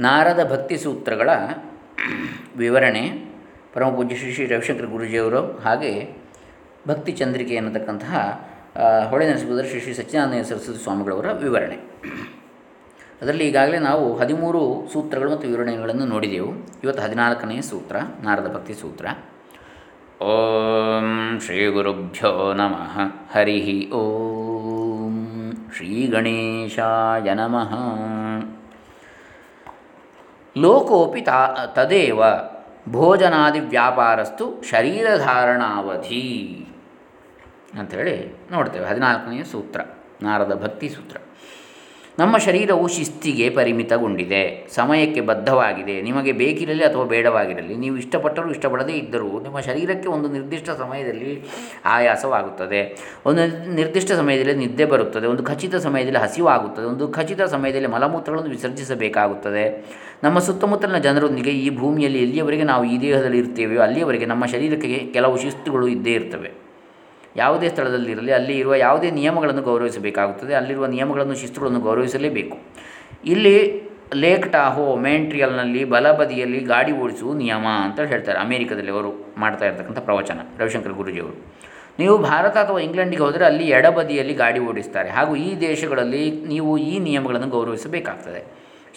ನಾರದ ಭಕ್ತಿ ಸೂತ್ರಗಳ ವಿವರಣೆ ಪರಮ ಪೂಜ್ಯ ಶ್ರೀ ಶ್ರೀ ರವಿಶಂಕರ ಗುರುಜಿಯವರು ಹಾಗೆ ಭಕ್ತಿ ಚಂದ್ರಿಕೆ ಅನ್ನತಕ್ಕಂತಹ ಹೊಳೆ ನರಸಿಂಹದ್ರ ಶ್ರೀ ಶ್ರೀ ಸಚ್ಚಿದಾನಂದ ಸರಸ್ವತಿ ಸ್ವಾಮಿಗಳವರ ವಿವರಣೆ. ಅದರಲ್ಲಿ ಈಗಾಗಲೇ ನಾವು ಹದಿಮೂರು ಸೂತ್ರಗಳು ಮತ್ತು ವಿವರಣೆಗಳನ್ನು ನೋಡಿದೆವು. ಇವತ್ತು ಹದಿನಾಲ್ಕನೆಯ ಸೂತ್ರ, ನಾರದ ಭಕ್ತಿ ಸೂತ್ರ. ಓಂ ಶ್ರೀ ಗುರುಭ್ಯೋ ನಮಃ. ಹರಿ ಓಂ ಶ್ರೀ ಗಣೇಶಾಯ ನಮಃ. ಲೋಕೋಪಿ ತಾ ತದೇವ ಭೋಜನಾದಿ ವ್ಯಾಪಾರಸ್ತು ಶರೀರಧಾರಣಾವಧಿ ಅಂಥೇಳಿ ನೋಡ್ತೇವೆ ಹದಿನಾಲ್ಕನೆಯ ಸೂತ್ರ ನಾರದ ಭಕ್ತಿ ಸೂತ್ರ. ನಮ್ಮ ಶರೀರವು ಶಿಸ್ತಿಗೆ ಪರಿಮಿತಗೊಂಡಿದೆ. ಸಮಯಕ್ಕೆ ಬದ್ಧವಾಗಿದೆ. ನಿಮಗೆ ಬೇಕಿರಲಿ ಅಥವಾ ಬೇಡವಾಗಿರಲಿ, ನೀವು ಇಷ್ಟಪಟ್ಟರೂ ಇಷ್ಟಪಡದೇ ಇದ್ದರೂ ನಿಮ್ಮ ಶರೀರಕ್ಕೆ ಒಂದು ನಿರ್ದಿಷ್ಟ ಸಮಯದಲ್ಲಿ ಆಯಾಸವಾಗುತ್ತದೆ. ಒಂದು ನಿರ್ದಿಷ್ಟ ಸಮಯದಲ್ಲಿ ನಿದ್ದೆ ಬರುತ್ತದೆ, ಒಂದು ಖಚಿತ ಸಮಯದಲ್ಲಿ ಹಸಿವಾಗುತ್ತದೆ ಒಂದು ಖಚಿತ ಸಮಯದಲ್ಲಿ ಮಲಮೂತ್ರಗಳನ್ನು ವಿಸರ್ಜಿಸಬೇಕಾಗುತ್ತದೆ. ನಮ್ಮ ಸುತ್ತಮುತ್ತಲಿನ ಜನರೊಂದಿಗೆ ಈ ಭೂಮಿಯಲ್ಲಿ ಎಲ್ಲಿಯವರೆಗೆ ನಾವು ಈ ದೇಹದಲ್ಲಿ ಇರ್ತೇವೆಯೋ ಅಲ್ಲಿಯವರೆಗೆ ನಮ್ಮ ಶರೀರಕ್ಕೆ ಕೆಲವು ಶಿಸ್ತುಗಳು ಇದ್ದೇ ಇರ್ತವೆ. ಯಾವುದೇ ಸ್ಥಳದಲ್ಲಿರಲಿ ಅಲ್ಲಿ ಇರುವ ಯಾವುದೇ ನಿಯಮಗಳನ್ನು ಗೌರವಿಸಬೇಕಾಗುತ್ತದೆ, ಅಲ್ಲಿರುವ ನಿಯಮಗಳನ್ನು, ಶಿಸ್ತುಗಳನ್ನು ಗೌರವಿಸಲೇಬೇಕು. ಇಲ್ಲಿ ಲೇಕ್ ಟಾಹೋ ಮೇಂಟ್ರಿಯಲ್ನಲ್ಲಿ ಬಲಬದಿಯಲ್ಲಿ ಗಾಡಿ ಓಡಿಸುವ ನಿಯಮ ಅಂತ ಹೇಳ್ತಾರೆ, ಅಮೇರಿಕದಲ್ಲಿ ಅವರು ಮಾಡ್ತಾ ಇರ್ತಕ್ಕಂಥ ಪ್ರವಚನ, ರವಿಶಂಕರ್ ಗುರುಜಿಯವರು. ನೀವು ಭಾರತ ಅಥವಾ ಇಂಗ್ಲೆಂಡಿಗೆ ಹೋದರೆ ಅಲ್ಲಿ ಎಡಬದಿಯಲ್ಲಿ ಗಾಡಿ ಓಡಿಸ್ತಾರೆ, ಹಾಗೂ ಈ ದೇಶಗಳಲ್ಲಿ ನೀವು ಈ ನಿಯಮಗಳನ್ನು ಗೌರವಿಸಬೇಕಾಗ್ತದೆ.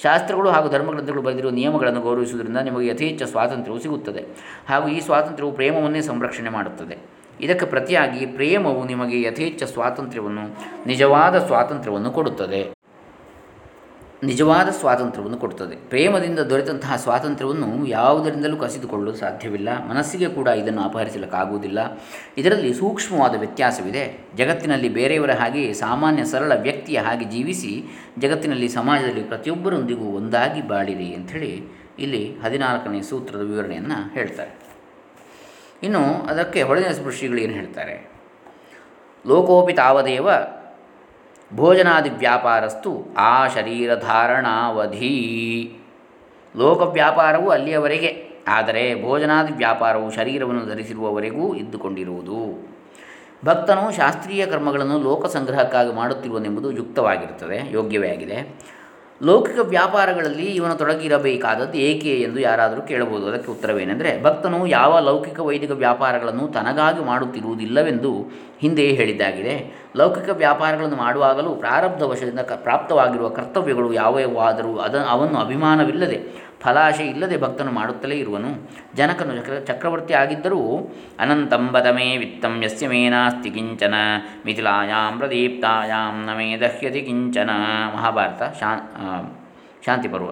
ಶಾಸ್ತ್ರಗಳು ಹಾಗೂ ಧರ್ಮಗ್ರಂಥಗಳು ಬರೆದಿರುವ ನಿಯಮಗಳನ್ನು ಗೌರವಿಸುವುದರಿಂದ ನಿಮಗೆ ಯಥೇಚ್ಛ ಸ್ವಾತಂತ್ರ್ಯವು ಸಿಗುತ್ತದೆ, ಹಾಗೂ ಈ ಸ್ವಾತಂತ್ರ್ಯವು ಪ್ರೇಮವನ್ನೇ ಸಂರಕ್ಷಣೆ ಮಾಡುತ್ತದೆ. ಇದಕ್ಕೆ ಪ್ರತಿಯಾಗಿ ಪ್ರೇಮವು ನಿಮಗೆ ಯಥೇಚ್ಛ ಸ್ವಾತಂತ್ರ್ಯವನ್ನು, ನಿಜವಾದ ಸ್ವಾತಂತ್ರ್ಯವನ್ನು ಕೊಡುತ್ತದೆ. ನಿಜವಾದ ಸ್ವಾತಂತ್ರ್ಯವನ್ನು ಕೊಡುತ್ತದೆ. ಪ್ರೇಮದಿಂದ ದೊರೆತಂತಹ ಸ್ವಾತಂತ್ರ್ಯವನ್ನು ಯಾವುದರಿಂದಲೂ ಕಸಿದುಕೊಳ್ಳಲು ಸಾಧ್ಯವಿಲ್ಲ. ಮನಸ್ಸಿಗೆ ಕೂಡ ಇದನ್ನು ಅಪಹರಿಸಲಿಕ್ಕಾಗುವುದಿಲ್ಲ. ಇದರಲ್ಲಿ ಸೂಕ್ಷ್ಮವಾದ ವ್ಯತ್ಯಾಸವಿದೆ. ಜಗತ್ತಿನಲ್ಲಿ ಬೇರೆಯವರ ಹಾಗೆ ಸಾಮಾನ್ಯ ಸರಳ ವ್ಯಕ್ತಿಯ ಹಾಗೆ ಜೀವಿಸಿ, ಜಗತ್ತಿನಲ್ಲಿ ಸಮಾಜದಲ್ಲಿ ಪ್ರತಿಯೊಬ್ಬರೊಂದಿಗೂ ಒಂದಾಗಿ ಬಾಳಿರಿ ಅಂಥೇಳಿ ಇಲ್ಲಿ ಹದಿನಾಲ್ಕನೇ ಸೂತ್ರದ ವಿವರಣೆಯನ್ನು ಹೇಳ್ತಾರೆ. ಇನ್ನು ಅದಕ್ಕೆ ಹೊಳೆನ ಸ್ಪೃಶಿಗಳು ಏನು ಹೇಳ್ತಾರೆ? ಲೋಕೋಪಿ ತಾವದೇವ ಭೋಜನಾದಿ ವ್ಯಾಪಾರಸ್ತು ಆ ಶರೀರಧಾರಣಾವಧಿ ಲೋಕ ವ್ಯಾಪಾರವು ಅಲ್ಲಿಯವರೆಗೆ, ಆದರೆ ಭೋಜನಾದಿ ವ್ಯಾಪಾರವು ಶರೀರವನ್ನು ಧರಿಸಿರುವವರೆಗೂ ಇದ್ದುಕೊಂಡಿರುವುದು. ಭಕ್ತನು ಶಾಸ್ತ್ರೀಯ ಕರ್ಮಗಳನ್ನು ಲೋಕ ಸಂಗ್ರಹಕ್ಕಾಗಿ ಮಾಡುತ್ತಿರುವನೆಂಬುದು ಯುಕ್ತವಾಗಿರುತ್ತದೆ, ಯೋಗ್ಯವೇ ಆಗಿದೆ. ಲೌಕಿಕ ವ್ಯಾಪಾರಗಳಲ್ಲಿ ಇವನು ತೊಡಗಿರಬೇಕಾದದ್ದು ಏಕೆ ಎಂದು ಯಾರಾದರೂ ಕೇಳಬಹುದು. ಅದಕ್ಕೆ ಉತ್ತರವೇನೆಂದರೆ, ಭಕ್ತನು ಯಾವ ಲೌಕಿಕ ವೈದಿಕ ವ್ಯಾಪಾರಗಳನ್ನು ತನಗಾಗಿ ಮಾಡುತ್ತಿರುವುದಿಲ್ಲವೆಂದು ಹಿಂದೆಯೇ ಹೇಳಿದ್ದಾಗಿದೆ. ಲೌಕಿಕ ವ್ಯಾಪಾರಗಳನ್ನು ಮಾಡುವಾಗಲೂ ಪ್ರಾರಬ್ಧ ವಶದಿಂದ ಪ್ರಾಪ್ತವಾಗಿರುವ ಕರ್ತವ್ಯಗಳು ಯಾವ್ಯಾವಾದರೂ ಅದ ಅವನ್ನು ಅಭಿಮಾನವಿಲ್ಲದೆ ಫಲಾಶೆ ಇಲ್ಲದೆ ಭಕ್ತನು ಮಾಡುತ್ತಲೇ ಇರುವನು. ಜನಕನು ಚಕ್ರ, ಚಕ್ರವರ್ತಿ ಆಗಿದ್ದರೂ ಅನಂತಂಬದಮೇ ವಿತ್ತಂ ಯಸ್ಯ ಮೇ ನಾಸ್ತಿ ಕಿಂಚನ, ಮಿಥಿಲಾಯಾಂ ಪ್ರದೀಪ್ತಾಯಾಂ ನ ಮೇ ದಹ್ಯತಿ ಕಿಂಚನ. ಮಹಾಭಾರತ, ಶಾ ಶಾಂತಿ ಪರ್ವ.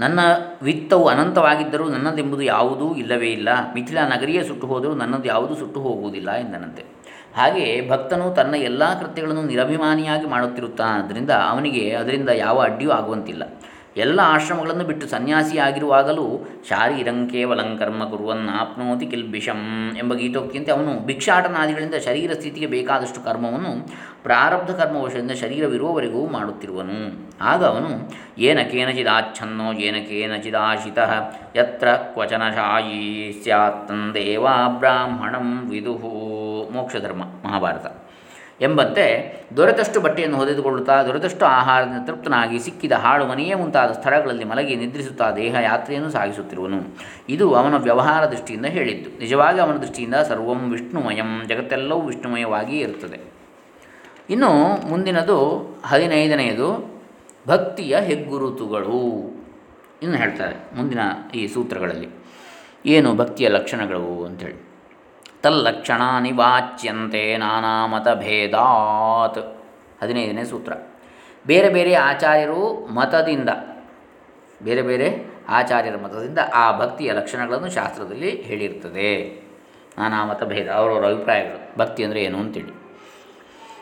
ನನ್ನ ವಿತ್ತವು ಅನಂತವಾಗಿದ್ದರೂ ನನ್ನದೆಂಬುದು ಯಾವುದೂ ಇಲ್ಲವೇ ಇಲ್ಲ. ಮಿಥಿಲಾ ನಗರಿಯೇ ಸುಟ್ಟು ಹೋದರೂ ನನ್ನದು ಯಾವುದೂ ಸುಟ್ಟು ಹೋಗುವುದಿಲ್ಲ ಎಂದನಂತೆ. ಹಾಗೆಯೇ ಭಕ್ತನು ತನ್ನ ಎಲ್ಲ ಕೃತ್ಯಗಳನ್ನು ನಿರಭಿಮಾನಿಯಾಗಿ ಮಾಡುತ್ತಿರುತ್ತಾನಾದ್ದರಿಂದ ಅವನಿಗೆ ಅದರಿಂದ ಯಾವ ಅಡ್ಡಿಯೂ ಆಗುವಂತಿಲ್ಲ. ಎಲ್ಲ ಆಶ್ರಮಗಳನ್ನು ಬಿಟ್ಟು ಸನ್ಯಾಸಿಯಾಗಿರುವಾಗಲೂ ಶಾರೀರಂ ಕೇವಲಂ ಕರ್ಮ ಕುರುವನ್ ಆಪ್ನೋತಿ ಕಿಲ್ಬಿಷಂ ಎಂಬ ಗೀತೋಕ್ತಿಯಂತೆ ಅವನು ಭಿಕ್ಷಾಟನಾದಿಗಳಿಂದ ಶರೀರ ಸ್ಥಿತಿಗೆ ಬೇಕಾದಷ್ಟು ಕರ್ಮವನ್ನು ಪ್ರಾರಬ್ಧ ಕರ್ಮವಶದಿಂದ ಶರೀರವಿರುವವರೆಗೂ ಮಾಡುತ್ತಿರುವನು. ಆಗ ಅವನು, ಏನ ಕೇನಚಿದಾಚ್ಛನ್ನೋ, ಏನ ಕೇನಚಿದಾಶಿತ, ಯತ್ರ ಕ್ವಚನ ಶಾಯಿ ಸ್ಯಾತ್ ತಂದೇವಾ ಬ್ರಾಹ್ಮಣಂ ವಿದುಹು ಮೋಕ್ಷಧರ್ಮ, ಮಹಾಭಾರತ. ಎಂಬಂತೆ ದೊರೆತಷ್ಟು ಬಟ್ಟೆಯನ್ನು ಹೊದೆದುಕೊಳ್ಳುತ್ತಾ ದೊರೆತಷ್ಟು ಆಹಾರದಿಂದ ತೃಪ್ತನಾಗಿ ಸಿಕ್ಕಿದ ಹಾಳು ಮನೆಯೇ ಮುಂತಾದ ಸ್ಥಳಗಳಲ್ಲಿ ಮಲಗಿ ನಿದ್ರಿಸುತ್ತಾ ದೇಹ ಯಾತ್ರೆಯನ್ನು ಸಾಗಿಸುತ್ತಿರುವನು. ಇದು ಅವನ ವ್ಯವಹಾರ ದೃಷ್ಟಿಯಿಂದ ಹೇಳಿದ್ದು. ನಿಜವಾಗಿ ಅವನ ದೃಷ್ಟಿಯಿಂದ ಸರ್ವಂ ವಿಷ್ಣುಮಯಂ, ಜಗತ್ತೆಲ್ಲವೂ ವಿಷ್ಣುಮಯವಾಗಿ ಇರುತ್ತದೆ. ಇನ್ನು ಮುಂದಿನದು ಹದಿನೈದನೆಯದು ಭಕ್ತಿಯ ಹೆಗ್ಗುರುತುಗಳು ಇನ್ನು ಹೇಳ್ತಾರೆ ಮುಂದಿನ ಈ ಸೂತ್ರಗಳಲ್ಲಿ. ಏನು ಭಕ್ತಿಯ ಲಕ್ಷಣಗಳು ಅಂಥೇಳಿ ತಲ್ಲಕ್ಷಣಾನಿ ವಾಚ್ಯಂತೆ ನಾನಾ ಮತಭೇದಾತ್ ಹದಿನೈದನೇ ಸೂತ್ರ. ಬೇರೆ ಬೇರೆ ಆಚಾರ್ಯರು ಮತದಿಂದ, ಬೇರೆ ಬೇರೆ ಆಚಾರ್ಯರ ಮತದಿಂದ ಆ ಭಕ್ತಿಯ ಲಕ್ಷಣಗಳನ್ನು ಶಾಸ್ತ್ರದಲ್ಲಿ ಹೇಳಿರ್ತದೆ. ನಾನಾ ಮತಭೇದ ಅವರವರ ಅಭಿಪ್ರಾಯಗಳು. ಭಕ್ತಿ ಅಂದರೆ ಏನು ಅಂತೇಳಿ.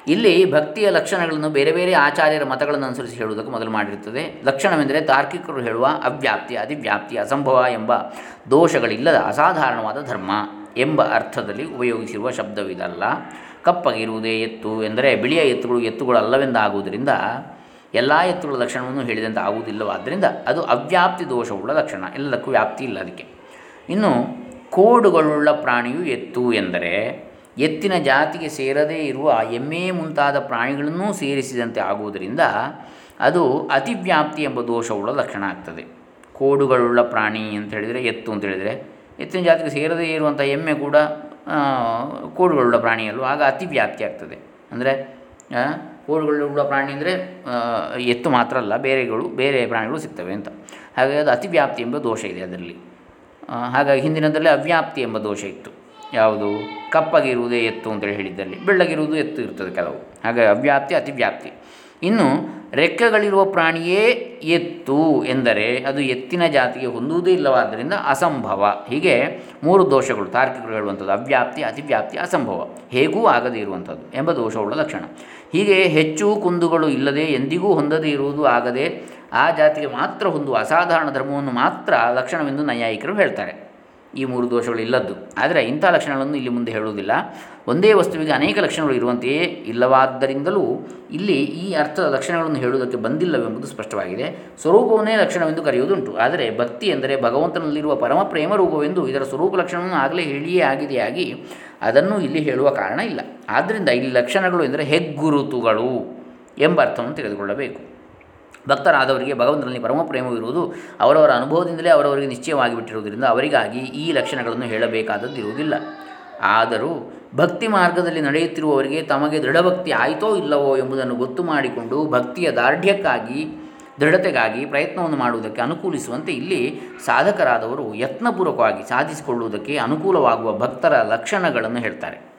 ಇಲ್ಲಿ ಭಕ್ತಿಯ ಲಕ್ಷಣಗಳನ್ನು ಬೇರೆ ಬೇರೆ ಆಚಾರ್ಯರ ಮತಗಳನ್ನು ಅನುಸರಿಸಿ ಹೇಳುವುದಕ್ಕೆ ಮೊದಲು ಮಾಡಿರುತ್ತದೆ ಲಕ್ಷಣವೆಂದರೆ ತಾರ್ಕಿಕರು ಹೇಳುವ ಅವ್ಯಾಪ್ತಿ, ಅಧಿವ್ಯಾಪ್ತಿ, ಅಸಂಭವ ಎಂಬ ದೋಷಗಳಿಲ್ಲದ ಅಸಾಧಾರಣವಾದ ಧರ್ಮ. ಎಂಬ ಅರ್ಥದಲ್ಲಿ ಉಪಯೋಗಿಸಿರುವ ಶಬ್ದವಿದಲ್ಲ ಕಪ್ಪಗಿರುವುದೇ ಎತ್ತು ಎಂದರೆ ಬಿಳಿಯ ಎತ್ತುಗಳು ಎತ್ತುಗಳು ಅಲ್ಲವೆಂದಾಗುವುದರಿಂದ ಎಲ್ಲ ಎತ್ತುಗಳ ಲಕ್ಷಣವನ್ನು ಹೇಳಿದಂತೆ ಆಗುವುದಿಲ್ಲವಾದ್ದರಿಂದ ಅದು ಅವ್ಯಾಪ್ತಿ ದೋಷವುಳ್ಳ ಲಕ್ಷಣ. ಎಲ್ಲದಕ್ಕೂ ವ್ಯಾಪ್ತಿ ಇಲ್ಲ ಅದಕ್ಕೆ. ಇನ್ನು ಕೋಡುಗಳುಳ್ಳ ಪ್ರಾಣಿಯು ಎತ್ತು ಎಂದರೆ ಎತ್ತಿನ ಜಾತಿಗೆ ಸೇರದೇ ಇರುವ ಎಮ್ಮೆ ಮುಂತಾದ ಪ್ರಾಣಿಗಳನ್ನೂ ಸೇರಿಸಿದಂತೆ ಆಗುವುದರಿಂದ ಅದು ಅತಿವ್ಯಾಪ್ತಿ ಎಂಬ ದೋಷವುಳ್ಳ ಲಕ್ಷಣ ಆಗ್ತದೆ. ಕೋಡುಗಳುಳ್ಳ ಪ್ರಾಣಿ ಅಂತ ಹೇಳಿದರೆ ಎತ್ತು ಅಂತ ಹೇಳಿದರೆ ಎತ್ತಿನ ಜಾತಿಗೆ ಸೇರದೇ ಇರುವಂಥ ಎಮ್ಮೆ ಕೂಡ ಕೋಡುಗಳುಳ್ಳ ಪ್ರಾಣಿಯಲ್ಲೂ ಆಗ ಅತಿವ್ಯಾಪ್ತಿ ಆಗ್ತದೆ. ಅಂದರೆ ಕೋಡುಗಳುಳ್ಳ ಪ್ರಾಣಿ ಅಂದರೆ ಎತ್ತು ಮಾತ್ರ ಅಲ್ಲ, ಬೇರೆಗಳು, ಬೇರೆ ಪ್ರಾಣಿಗಳು ಸಿಗ್ತವೆ ಅಂತ. ಹಾಗಾಗಿ ಅದು ಅತಿವ್ಯಾಪ್ತಿ ಎಂಬ ದೋಷ ಇದೆ ಅದರಲ್ಲಿ. ಹಾಗಾಗಿ ಹಿಂದಿನದರಲ್ಲಿ ಅವ್ಯಾಪ್ತಿ ಎಂಬ ದೋಷ ಇತ್ತು. ಯಾವುದು? ಕಪ್ಪಗಿರುವುದೇ ಎತ್ತು ಅಂತೇಳಿ ಹೇಳಿದ್ದಲ್ಲಿ. ಬೆಳ್ಳಗಿರುವುದು ಎತ್ತು ಇರ್ತದೆ ಕೆಲವು. ಹಾಗೆ ಅವ್ಯಾಪ್ತಿ ಅತಿವ್ಯಾಪ್ತಿ ಇನ್ನು ರೆಕ್ಕೆಗಳಿರುವ ಪ್ರಾಣಿಯೇ ಎತ್ತು ಎಂದರೆ ಅದು ಎತ್ತಿನ ಜಾತಿಗೆ ಹೊಂದುವುದೇ ಇಲ್ಲವಾದ್ದರಿಂದ ಅಸಂಭವ. ಹೀಗೆ ಮೂರು ದೋಷಗಳು, ತಾರ್ಕಿಕರು ಹೇಳುವಂಥದ್ದು ಅವ್ಯಾಪ್ತಿ, ಅತಿವ್ಯಾಪ್ತಿ, ಅಸಂಭವ. ಹೇಗೂ ಆಗದೇ ಇರುವಂಥದ್ದು ಎಂಬ ದೋಷವುಳ್ಳ ಲಕ್ಷಣ. ಹೀಗೆ ಹೆಚ್ಚು ಕುಂದುಗಳು ಇಲ್ಲದೆ ಎಂದಿಗೂ ಹೊಂದದೇ ಇರುವುದು ಆಗದೆ ಆ ಜಾತಿಗೆ ಮಾತ್ರ ಹೊಂದುವ ಅಸಾಧಾರಣ ಧರ್ಮವನ್ನು ಮಾತ್ರ ಲಕ್ಷಣವೆಂದು ನೈಯಾಯಿಕರು ಹೇಳ್ತಾರೆ. ಈ ಮೂರು ದೋಷಗಳು ಇಲ್ಲದ್ದು. ಆದರೆ ಇಂಥ ಲಕ್ಷಣಗಳನ್ನು ಇಲ್ಲಿ ಮುಂದೆ ಹೇಳುವುದಿಲ್ಲ. ಒಂದೇ ವಸ್ತುವಿಗೆ ಅನೇಕ ಲಕ್ಷಣಗಳು ಇರುವಂತೆಯೇ ಇಲ್ಲವಾದ್ದರಿಂದಲೂ ಇಲ್ಲಿ ಈ ಅರ್ಥದ ಲಕ್ಷಣಗಳನ್ನು ಹೇಳುವುದಕ್ಕೆ ಬಂದಿಲ್ಲವೆಂಬುದು ಸ್ಪಷ್ಟವಾಗಿದೆ. ಸ್ವರೂಪವನ್ನೇ ಲಕ್ಷಣವೆಂದು ಕರೆಯುವುದುಂಟು. ಆದರೆ ಭಕ್ತಿ ಎಂದರೆ ಭಗವಂತನಲ್ಲಿರುವ ಪರಮ ಪ್ರೇಮ ರೂಪವೆಂದು ಇದರ ಸ್ವರೂಪ ಲಕ್ಷಣವನ್ನು ಆಗಲೇ ಹೇಳಿಯೇ ಆಗಿದೆಯಾಗಿ ಅದನ್ನು ಇಲ್ಲಿ ಹೇಳುವ ಕಾರಣ ಇಲ್ಲ. ಆದ್ದರಿಂದ ಇಲ್ಲಿ ಲಕ್ಷಣಗಳು ಎಂದರೆ ಹೆಗ್ಗುರುತುಗಳು ಎಂಬ ಅರ್ಥವನ್ನು ತೆಗೆದುಕೊಳ್ಳಬೇಕು. ಭಕ್ತರಾದವರಿಗೆ ಭಗವಂತನಲ್ಲಿ ಪರಮ ಪ್ರೇಮವಿರುವುದು ಅವರವರ ಅನುಭವದಿಂದಲೇ ಅವರವರಿಗೆ ನಿಶ್ಚಯವಾಗಿ ಬಿಟ್ಟಿರುವುದರಿಂದ ಅವರಿಗಾಗಿ ಈ ಲಕ್ಷಣಗಳನ್ನು ಹೇಳಬೇಕಾದದ್ದು ಇರುವುದಿಲ್ಲ. ಆದರೂ ಭಕ್ತಿ ಮಾರ್ಗದಲ್ಲಿ ನಡೆಯುತ್ತಿರುವವರಿಗೆ ತಮಗೆ ದೃಢಭಕ್ತಿ ಆಯಿತೋ ಇಲ್ಲವೋ ಎಂಬುದನ್ನು ಗೊತ್ತು ಮಾಡಿಕೊಂಡು ಭಕ್ತಿಯ ದಾರ್ಢ್ಯಕ್ಕಾಗಿ, ದೃಢತೆಗಾಗಿ ಪ್ರಯತ್ನವನ್ನು ಮಾಡುವುದಕ್ಕೆ ಅನುಕೂಲಿಸುವಂತೆ ಇಲ್ಲಿ ಸಾಧಕರಾದವರು ಯತ್ನಪೂರ್ವಕವಾಗಿ ಸಾಧಿಸಿಕೊಳ್ಳುವುದಕ್ಕೆ ಅನುಕೂಲವಾಗುವ ಭಕ್ತರ ಲಕ್ಷಣಗಳನ್ನು ಹೇಳ್ತಾರೆ.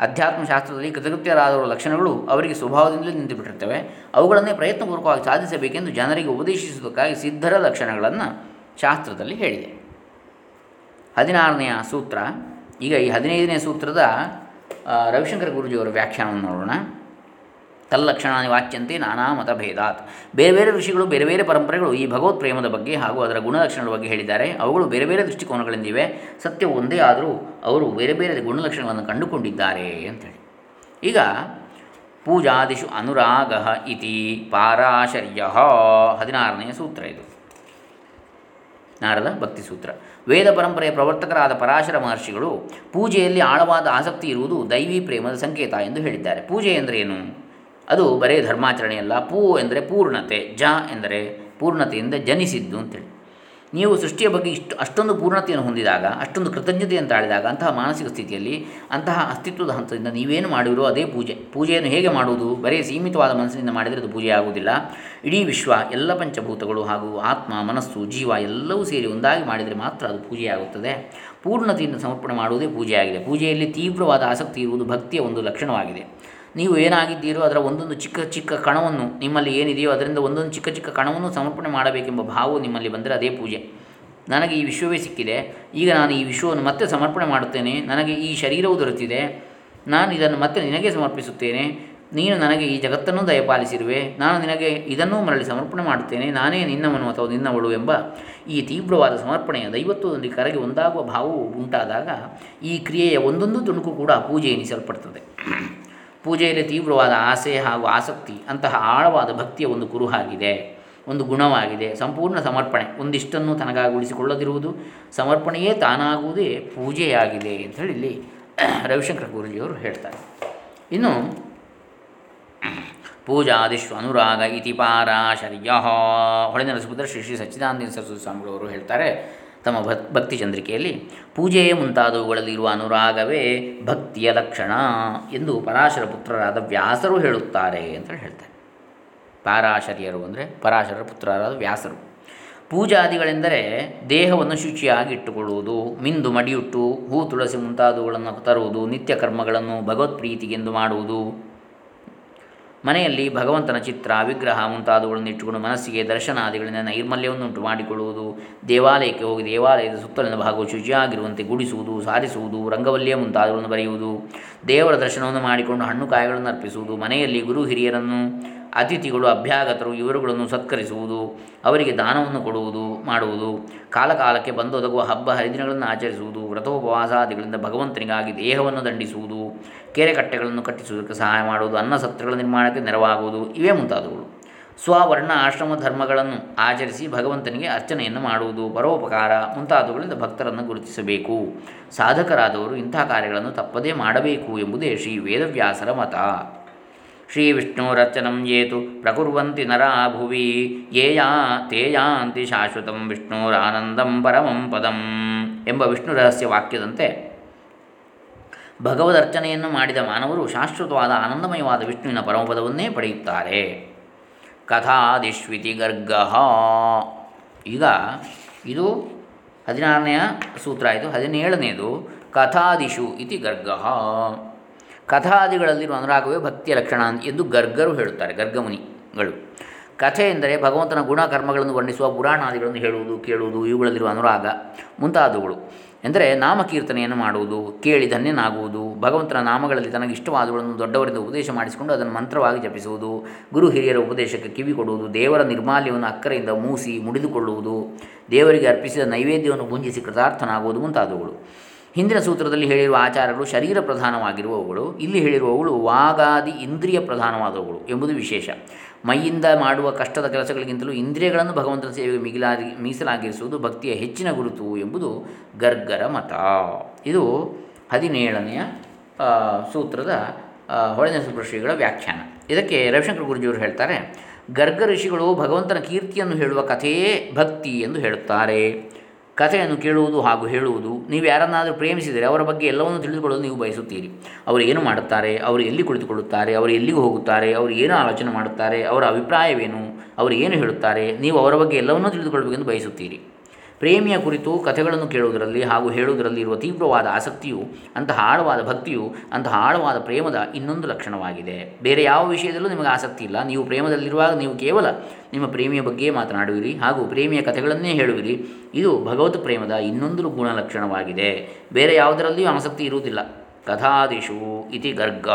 ಅಧ್ಯಾತ್ಮಶಾಸ್ತ್ರದಲ್ಲಿ ಕೃತಕೃತ್ಯರಾದವರ ಲಕ್ಷಣಗಳು ಅವರಿಗೆ ಸ್ವಭಾವದಿಂದಲೇ ನಿಂತುಬಿಟ್ಟಿರ್ತವೆ. ಅವುಗಳನ್ನೇ ಪ್ರಯತ್ನಪೂರ್ವಕವಾಗಿ ಸಾಧಿಸಬೇಕೆಂದು ಜನರಿಗೆ ಉಪದೇಶಿಸುವುದಕ್ಕಾಗಿ ಸಿದ್ಧರ ಲಕ್ಷಣಗಳನ್ನು ಶಾಸ್ತ್ರದಲ್ಲಿ ಹೇಳಿದೆ. ಹದಿನಾರನೆಯ ಸೂತ್ರ, ಈಗ ಈ ಹದಿನೈದನೇ ಸೂತ್ರದ ರವಿಶಂಕರ ಗುರುಜಿಯವರ ವ್ಯಾಖ್ಯಾನವನ್ನು ನೋಡೋಣ. ತಲ್ಲಕ್ಷಣಾನಿ ವಾಚ್ಯಂತೆ ನಾನಾ ಮತಭೇದಾತ್. ಬೇರೆ ಬೇರೆ ಋಷಿಗಳು, ಬೇರೆ ಬೇರೆ ಪರಂಪರೆಗಳು ಈ ಭಗವತ್ ಪ್ರೇಮದ ಬಗ್ಗೆ ಹಾಗೂ ಅದರ ಗುಣಲಕ್ಷಣಗಳ ಬಗ್ಗೆ ಹೇಳಿದ್ದಾರೆ. ಅವುಗಳು ಬೇರೆ ಬೇರೆ ದೃಷ್ಟಿಕೋನಗಳಿಂದಿವೆ. ಸತ್ಯ ಒಂದೇ ಆದರೂ ಅವರು ಬೇರೆ ಬೇರೆ ಗುಣಲಕ್ಷಣಗಳನ್ನು ಕಂಡುಕೊಂಡಿದ್ದಾರೆ ಅಂಥೇಳಿ ಈಗ ಪೂಜಾದಿಷು ಅನುರಾಗ ಇತಿ ಪಾರಾಶರ್ಯ. ಹದಿನಾರನೆಯ ಸೂತ್ರ ಇದು. ನಾರದ ಭಕ್ತಿ ಸೂತ್ರ. ವೇದ ಪರಂಪರೆಯ ಪ್ರವರ್ತಕರಾದ ಪರಾಶರ ಮಹರ್ಷಿಗಳು ಪೂಜೆಯಲ್ಲಿ ಆಳವಾದ ಆಸಕ್ತಿ ಇರುವುದು ದೈವಿ ಪ್ರೇಮದ ಸಂಕೇತ ಎಂದು ಹೇಳಿದ್ದಾರೆ. ಪೂಜೆ ಎಂದರೇನು ಅದು ಬರೇ ಧರ್ಮಾಚರಣೆಯಲ್ಲ. ಪೂ ಎಂದರೆ ಪೂರ್ಣತೆ, ಜ ಎಂದರೆ ಪೂರ್ಣತೆಯಿಂದ ಜನಿಸಿದ್ದು ಅಂತೇಳಿ. ನೀವು ಸೃಷ್ಟಿಯ ಬಗ್ಗೆ ಇಷ್ಟು, ಅಷ್ಟೊಂದು ಪೂರ್ಣತೆಯನ್ನು ಹೊಂದಿದಾಗ, ಅಷ್ಟೊಂದು ಕೃತಜ್ಞತೆಯನ್ನು ತಾಳಿದಾಗ ಅಂತಹ ಮಾನಸಿಕ ಸ್ಥಿತಿಯಲ್ಲಿ ಅಂತಹ ಅಸ್ತಿತ್ವದ ಹಂತದಿಂದ ನೀವೇನು ಮಾಡಿರೋ ಅದೇ ಪೂಜೆ. ಪೂಜೆಯನ್ನು ಹೇಗೆ ಮಾಡುವುದು? ಬರೀ ಸೀಮಿತವಾದ ಮನಸ್ಸಿನಿಂದ ಮಾಡಿದರೆ ಅದು ಪೂಜೆ ಆಗುವುದಿಲ್ಲ. ಇಡೀ ವಿಶ್ವ, ಎಲ್ಲ ಪಂಚಭೂತಗಳು ಹಾಗೂ ಆತ್ಮ, ಮನಸ್ಸು, ಜೀವ ಎಲ್ಲವೂ ಸೇರಿ ಒಂದಾಗಿ ಮಾಡಿದರೆ ಮಾತ್ರ ಅದು ಪೂಜೆಯಾಗುತ್ತದೆ. ಪೂರ್ಣತೆಯಿಂದ ಸಮರ್ಪಣೆ ಮಾಡುವುದೇ ಪೂಜೆಯಾಗಿದೆ. ಪೂಜೆಯಲ್ಲಿ ತೀವ್ರವಾದ ಆಸಕ್ತಿ ಇರುವುದು ಭಕ್ತಿಯ ಒಂದು ಲಕ್ಷಣವಾಗಿದೆ. ನೀವು ಏನಾಗಿದ್ದೀರೋ ಅದರ ಒಂದೊಂದು ಚಿಕ್ಕ ಚಿಕ್ಕ ಕಣವನ್ನು ನಿಮ್ಮಲ್ಲಿ ಏನಿದೆಯೋ ಅದರಿಂದ ಒಂದೊಂದು ಚಿಕ್ಕ ಚಿಕ್ಕ ಕಣವನ್ನು ಸಮರ್ಪಣೆ ಮಾಡಬೇಕೆಂಬ ಭಾವವು ನಿಮ್ಮಲ್ಲಿ ಬಂದರೆ ಅದೇ ಪೂಜೆ. ನನಗೆ ಈ ವಿಶ್ವವೇ ಸಿಕ್ಕಿದೆ. ಈಗ ನಾನು ಈ ವಿಶ್ವವನ್ನು ಮತ್ತೆ ಸಮರ್ಪಣೆ ಮಾಡುತ್ತೇನೆ. ನನಗೆ ಈ ಶರೀರವು ದೊರೆತಿದೆ. ನಾನು ಇದನ್ನು ಮತ್ತೆ ನಿನಗೆ ಸಮರ್ಪಿಸುತ್ತೇನೆ. ನೀನು ನನಗೆ ಈ ಜಗತ್ತನ್ನು ದಯಪಾಲಿಸಿರುವೆ. ನಾನು ನಿನಗೆ ಇದನ್ನೂ ಮರಳಿ ಸಮರ್ಪಣೆ ಮಾಡುತ್ತೇನೆ. ನಾನೇ ನಿನ್ನವನು ಅಥವಾ ನಿನ್ನವಳು ಎಂಬ ಈ ತೀವ್ರವಾದ ಸಮರ್ಪಣೆಯ ದೈವತ್ವದೊಂದಿಗೆ ಕರಗಿ ಒಂದಾಗುವ ಭಾವವು ಉಂಟಾದಾಗ ಈ ಕ್ರಿಯೆಯ ಒಂದೊಂದು ತುಣುಕು ಕೂಡ ಪೂಜೆ ಎನಿಸಲ್ಪಡ್ತದೆ. ಪೂಜೆಯಲ್ಲಿ ತೀವ್ರವಾದ ಆಸೆ ಹಾಗೂ ಆಸಕ್ತಿ, ಅಂತಹ ಆಳವಾದ ಭಕ್ತಿಯ ಒಂದು ಕುರುಹಾಗಿದೆ. ಒಂದು ಗುಣವಾಗಿದೆ. ಸಂಪೂರ್ಣ ಸಮರ್ಪಣೆ. ಒಂದಿಷ್ಟನ್ನು ತನಗಾಗುಳಿಸಿಕೊಳ್ಳದಿರುವುದು ಸಮರ್ಪಣೆಯೇ ತಾನಾಗುವುದೇ ಪೂಜೆಯಾಗಿದೆ ಹೇಳಿ ಇಲ್ಲಿ ರವಿಶಂಕರ ಗುರುಜಿಯವರು ಹೇಳ್ತಾರೆ. ಇನ್ನು ಪೂಜಾದಿಶ್ವ ಅನುರಾಗ ಇತಿ ಪಾರಾಶರ್ಯ ಹೊಳೆನರಸಿಪುತ್ರ ಶ್ರೀ ಶ್ರೀ ಸಚ್ಚಿದಾನಂದ ಸರಸ್ವತಿ ಸ್ವಾಮಿಗಳವರು ಹೇಳ್ತಾರೆ ತಮ್ಮ ಭಕ್ತಿ ಚಂದ್ರಿಕೆಯಲ್ಲಿ ಪೂಜೆ ಮುಂತಾದವುಗಳಲ್ಲಿ ಇರುವ ಅನುರಾಗವೇ ಭಕ್ತಿಯ ಲಕ್ಷಣ ಎಂದು ಪರಾಶರ ಪುತ್ರರಾದ ವ್ಯಾಸರು ಹೇಳುತ್ತಾರೆ ಅಂತ ಹೇಳ್ತಾರೆ. ಪಾರಾಶರ್ಯರು ಅಂದರೆ ಪರಾಶರ ಪುತ್ರರಾದ ವ್ಯಾಸರು. ಪೂಜಾದಿಗಳೆಂದರೆ ದೇಹವನ್ನು ಶುಚಿಯಾಗಿ ಇಟ್ಟುಕೊಳ್ಳುವುದು, ಮಿಂದು ಮಡಿಯುಟ್ಟು ಹೂ ತುಳಸಿ ಮುಂತಾದವುಗಳನ್ನು ತರುವುದು, ನಿತ್ಯ ಕರ್ಮಗಳನ್ನು ಭಗವತ್ ಪ್ರೀತಿಗೆಂದು ಮಾಡುವುದು. ಮನೆಯಲ್ಲಿ ಭಗವಂತನ ಚಿತ್ರ, ವಿಗ್ರಹ ಮುಂತಾದವುಗಳನ್ನು ಇಟ್ಟುಕೊಂಡು ಮನಸ್ಸಿಗೆ ದರ್ಶನಾದಿಗಳಿಂದ ನೈರ್ಮಲ್ಯವನ್ನು ಉಂಟು ಮಾಡಿಕೊಳ್ಳುವುದು, ದೇವಾಲಯಕ್ಕೆ ಹೋಗಿ ದೇವಾಲಯದ ಸುತ್ತಲಿನ ಭಾಗವು ಶುಚಿಯಾಗಿರುವಂತೆ ಗುಡಿಸುವುದು ಸಾರಿಸುವುದು ರಂಗವಲ್ಯ ಮುಂತಾದವುಗಳನ್ನು ಬರೆಯುವುದು, ದೇವರ ದರ್ಶನವನ್ನು ಮಾಡಿಕೊಂಡು ಹಣ್ಣು ಕಾಯಿಗಳನ್ನು ಅರ್ಪಿಸುವುದು, ಮನೆಯಲ್ಲಿ ಗುರು ಹಿರಿಯರನ್ನು, ಅತಿಥಿಗಳು, ಅಭ್ಯಾಗತರು, ಇವರುಗಳನ್ನು ಸತ್ಕರಿಸುವುದು, ಅವರಿಗೆ ದಾನವನ್ನು ಕೊಡುವುದು, ಮಾಡುವುದು, ಕಾಲಕಾಲಕ್ಕೆ ಬಂದೊದಗುವ ಹಬ್ಬ ಹರಿದಿನಗಳನ್ನು ಆಚರಿಸುವುದು, ವ್ರತೋಪವಾಸಾದಿಗಳಿಂದ ಭಗವಂತನಿಗಾಗಿ ದೇಹವನ್ನು ದಂಡಿಸುವುದು ಕೆರೆ ಕಟ್ಟೆಗಳನ್ನು ಕಟ್ಟಿಸುವುದಕ್ಕೆ ಸಹಾಯ ಮಾಡುವುದು, ಅನ್ನ ಸತ್ರಗಳ ನಿರ್ಮಾಣಕ್ಕೆ ನೆರವಾಗುವುದು, ಇವೇ ಮುಂತಾದವುಗಳು. ಸ್ವವರ್ಣ ಆಶ್ರಮ ಧರ್ಮಗಳನ್ನು ಆಚರಿಸಿ ಭಗವಂತನಿಗೆ ಅರ್ಚನೆಯನ್ನು ಮಾಡುವುದು, ಪರೋಪಕಾರ ಮುಂತಾದವುಗಳಿಂದ ಭಕ್ತರನ್ನು ಗುರುತಿಸಬೇಕು. ಸಾಧಕರಾದವರು ಇಂತಹ ಕಾರ್ಯಗಳನ್ನು ತಪ್ಪದೇ ಮಾಡಬೇಕು ಎಂಬುದೇ ಶ್ರೀ ವೇದವ್ಯಾಸರ ಮತ. ಶ್ರೀ ವಿಷ್ಣುರಚನಂ ಯೇತು ಪ್ರಕುರ್ವಂತಿ ನರಾ ಭುವಿ ಯೇಯಾ ತೇಯಾಂತಿ ಶಾಶ್ವತಂ ವಿಷ್ಣುರಾನಂದಂ ಪರಮಂ ಪದಂ ಎಂಬ ವಿಷ್ಣು ರಹಸ್ಯ ವಾಕ್ಯದಂತೆ ಭಗವದರ್ಚನೆಯನ್ನು ಮಾಡಿದ ಮಾನವರು ಶಾಶ್ವತವಾದ ಆನಂದಮಯವಾದ ವಿಷ್ಣುವಿನ ಪರಮಪದವನ್ನೇ ಪಡೆಯುತ್ತಾರೆ. ಕಥಾದಿಶ್ವಿತಿ ಗರ್ಗ. ಈಗ ಇದು ಹದಿನಾರನೆಯ ಸೂತ್ರ ಆಯಿತು, ಹದಿನೇಳನೆಯದು ಕಥಾದಿಶು ಇತಿ ಗರ್ಗ. ಕಥಾದಿಗಳಲ್ಲಿರುವ ಅನುರಾಗವೇ ಭಕ್ತಿಯ ಲಕ್ಷಣ ಎಂದು ಗರ್ಗರು ಹೇಳುತ್ತಾರೆ, ಗರ್ಗಮುನಿಗಳು. ಕಥೆ ಎಂದರೆ ಭಗವಂತನ ಗುಣ ಕರ್ಮಗಳನ್ನು ವರ್ಣಿಸುವ ಪುರಾಣಾದಿಗಳನ್ನು ಹೇಳುವುದು, ಕೇಳುವುದು, ಇವುಗಳಲ್ಲಿರುವ ಅನುರಾಗ ಮುಂತಾದವುಗಳು. ಎಂದರೆ ನಾಮಕೀರ್ತನೆಯನ್ನು ಮಾಡುವುದು, ಕೇಳಿ ಧನ್ಯನಾಗುವುದು, ಭಗವಂತನ ನಾಮಗಳಲ್ಲಿ ತನಗೆ ಇಷ್ಟವಾದವುಗಳನ್ನು ದೊಡ್ಡವರಿಂದ ಉಪದೇಶ ಮಾಡಿಸಿಕೊಂಡು ಅದನ್ನು ಮಂತ್ರವಾಗಿ ಜಪಿಸುವುದು, ಗುರು ಹಿರಿಯರ ಉಪದೇಶಕ್ಕೆ ಕಿವಿ ಕೊಡುವುದು, ದೇವರ ನಿರ್ಮಾಲ್ಯವನ್ನು ಅಕ್ಕರೆಯಿಂದ ಮೂಸಿ ಮುಡಿದುಕೊಳ್ಳುವುದು, ದೇವರಿಗೆ ಅರ್ಪಿಸಿದ ನೈವೇದ್ಯವನ್ನು ಪೂಂಜಿಸಿ ಕೃತಾರ್ಥನಾಗುವುದು ಮುಂತಾದವುಗಳು. ಹಿಂದಿನ ಸೂತ್ರದಲ್ಲಿ ಹೇಳಿರುವ ಆಚಾರಗಳು ಶರೀರ ಪ್ರಧಾನವಾಗಿರುವವುಗಳು, ಇಲ್ಲಿ ಹೇಳಿರುವವುಗಳು ವಾಗಾದಿ ಇಂದ್ರಿಯ ಪ್ರಧಾನವಾದವುಗಳು ಎಂಬುದು ವಿಶೇಷ. ಮೈಯಿಂದ ಮಾಡುವ ಕಷ್ಟದ ಕೆಲಸಗಳಿಗಿಂತಲೂ ಇಂದ್ರಿಯಗಳನ್ನು ಭಗವಂತನ ಸೇವೆಗೆ ಮಿಗಿಲಾಗಿ, ಮೀಸಲಾಗಿರಿಸುವುದು ಭಕ್ತಿಯ ಹೆಚ್ಚಿನ ಗುರುತು ಎಂಬುದು ಗರ್ಗರ ಮತ. ಇದು ಹದಿನೇಳನೆಯ ಸೂತ್ರದ ಹೊಳೆನ ಋಷಿಗಳ ವ್ಯಾಖ್ಯಾನ. ಇದಕ್ಕೆ ರವಿಶಂಕರ್ ಗುರುಜಿಯವರು ಹೇಳ್ತಾರೆ, ಗರ್ಗ ಋಷಿಗಳು ಭಗವಂತನ ಕೀರ್ತಿಯನ್ನು ಹೇಳುವ ಕಥೆಯೇ ಭಕ್ತಿ ಎಂದು ಹೇಳುತ್ತಾರೆ. ಕಥೆಯನ್ನು ಕೇಳುವುದು ಹಾಗೂ ಹೇಳುವುದು ನೀವು ಯಾರನ್ನಾದರೂ ಪ್ರೇಮಿಸಿದರೆ ಅವರ ಬಗ್ಗೆ ಎಲ್ಲವನ್ನು ತಿಳಿದುಕೊಳ್ಳಲು ನೀವು ಬಯಸುತ್ತೀರಿ. ಅವರು ಏನು ಮಾಡುತ್ತಾರೆ? ಅವರು ಎಲ್ಲಿ ಕುಳಿತುಕೊಳ್ಳುತ್ತಾರೆ? ಅವರು ಎಲ್ಲಿಗೆ ಹೋಗುತ್ತಾರೆ? ಅವರು ಏನು ಆಲೋಚನೆ ಮಾಡುತ್ತಾರೆ? ಅವರ ಅಭಿಪ್ರಾಯವೇನು? ಅವರು ಏನು ಹೇಳುತ್ತಾರೆ? ನೀವು ಅವರ ಬಗ್ಗೆ ಎಲ್ಲವನ್ನೂ ತಿಳಿದುಕೊಳ್ಳಬೇಕೆಂದು ಬಯಸುತ್ತೀರಿ. ಪ್ರೇಮಿಯ ಕುರಿತು ಕಥೆಗಳನ್ನು ಕೇಳುವುದರಲ್ಲಿ ಹಾಗೂ ಹೇಳುವುದರಲ್ಲಿ ಇರುವ ತೀವ್ರವಾದ ಆಸಕ್ತಿಯು, ಅಂತಹ ಆಳವಾದ ಭಕ್ತಿಯು, ಅಂತಹ ಆಳವಾದ ಪ್ರೇಮದ ಇನ್ನೊಂದು ಲಕ್ಷಣವಾಗಿದೆ. ಬೇರೆ ಯಾವ ವಿಷಯದಲ್ಲೂ ನಿಮಗೆ ಆಸಕ್ತಿ ಇಲ್ಲ. ನೀವು ಪ್ರೇಮದಲ್ಲಿರುವಾಗ ನೀವು ಕೇವಲ ನಿಮ್ಮ ಪ್ರೇಮಿಯ ಬಗ್ಗೆ ಮಾತನಾಡುವಿರಿ ಹಾಗೂ ಪ್ರೇಮಿಯ ಕಥೆಗಳನ್ನೇ ಹೇಳುವಿರಿ. ಇದು ಭಗವತ್ ಪ್ರೇಮದ ಇನ್ನೊಂದು ಗುಣಲಕ್ಷಣವಾಗಿದೆ. ಬೇರೆ ಯಾವುದರಲ್ಲಿಯೂ ಆಸಕ್ತಿ ಇರುವುದಿಲ್ಲ. ಕಥಾದಿಷು ಇತಿ ಗರ್ಗ.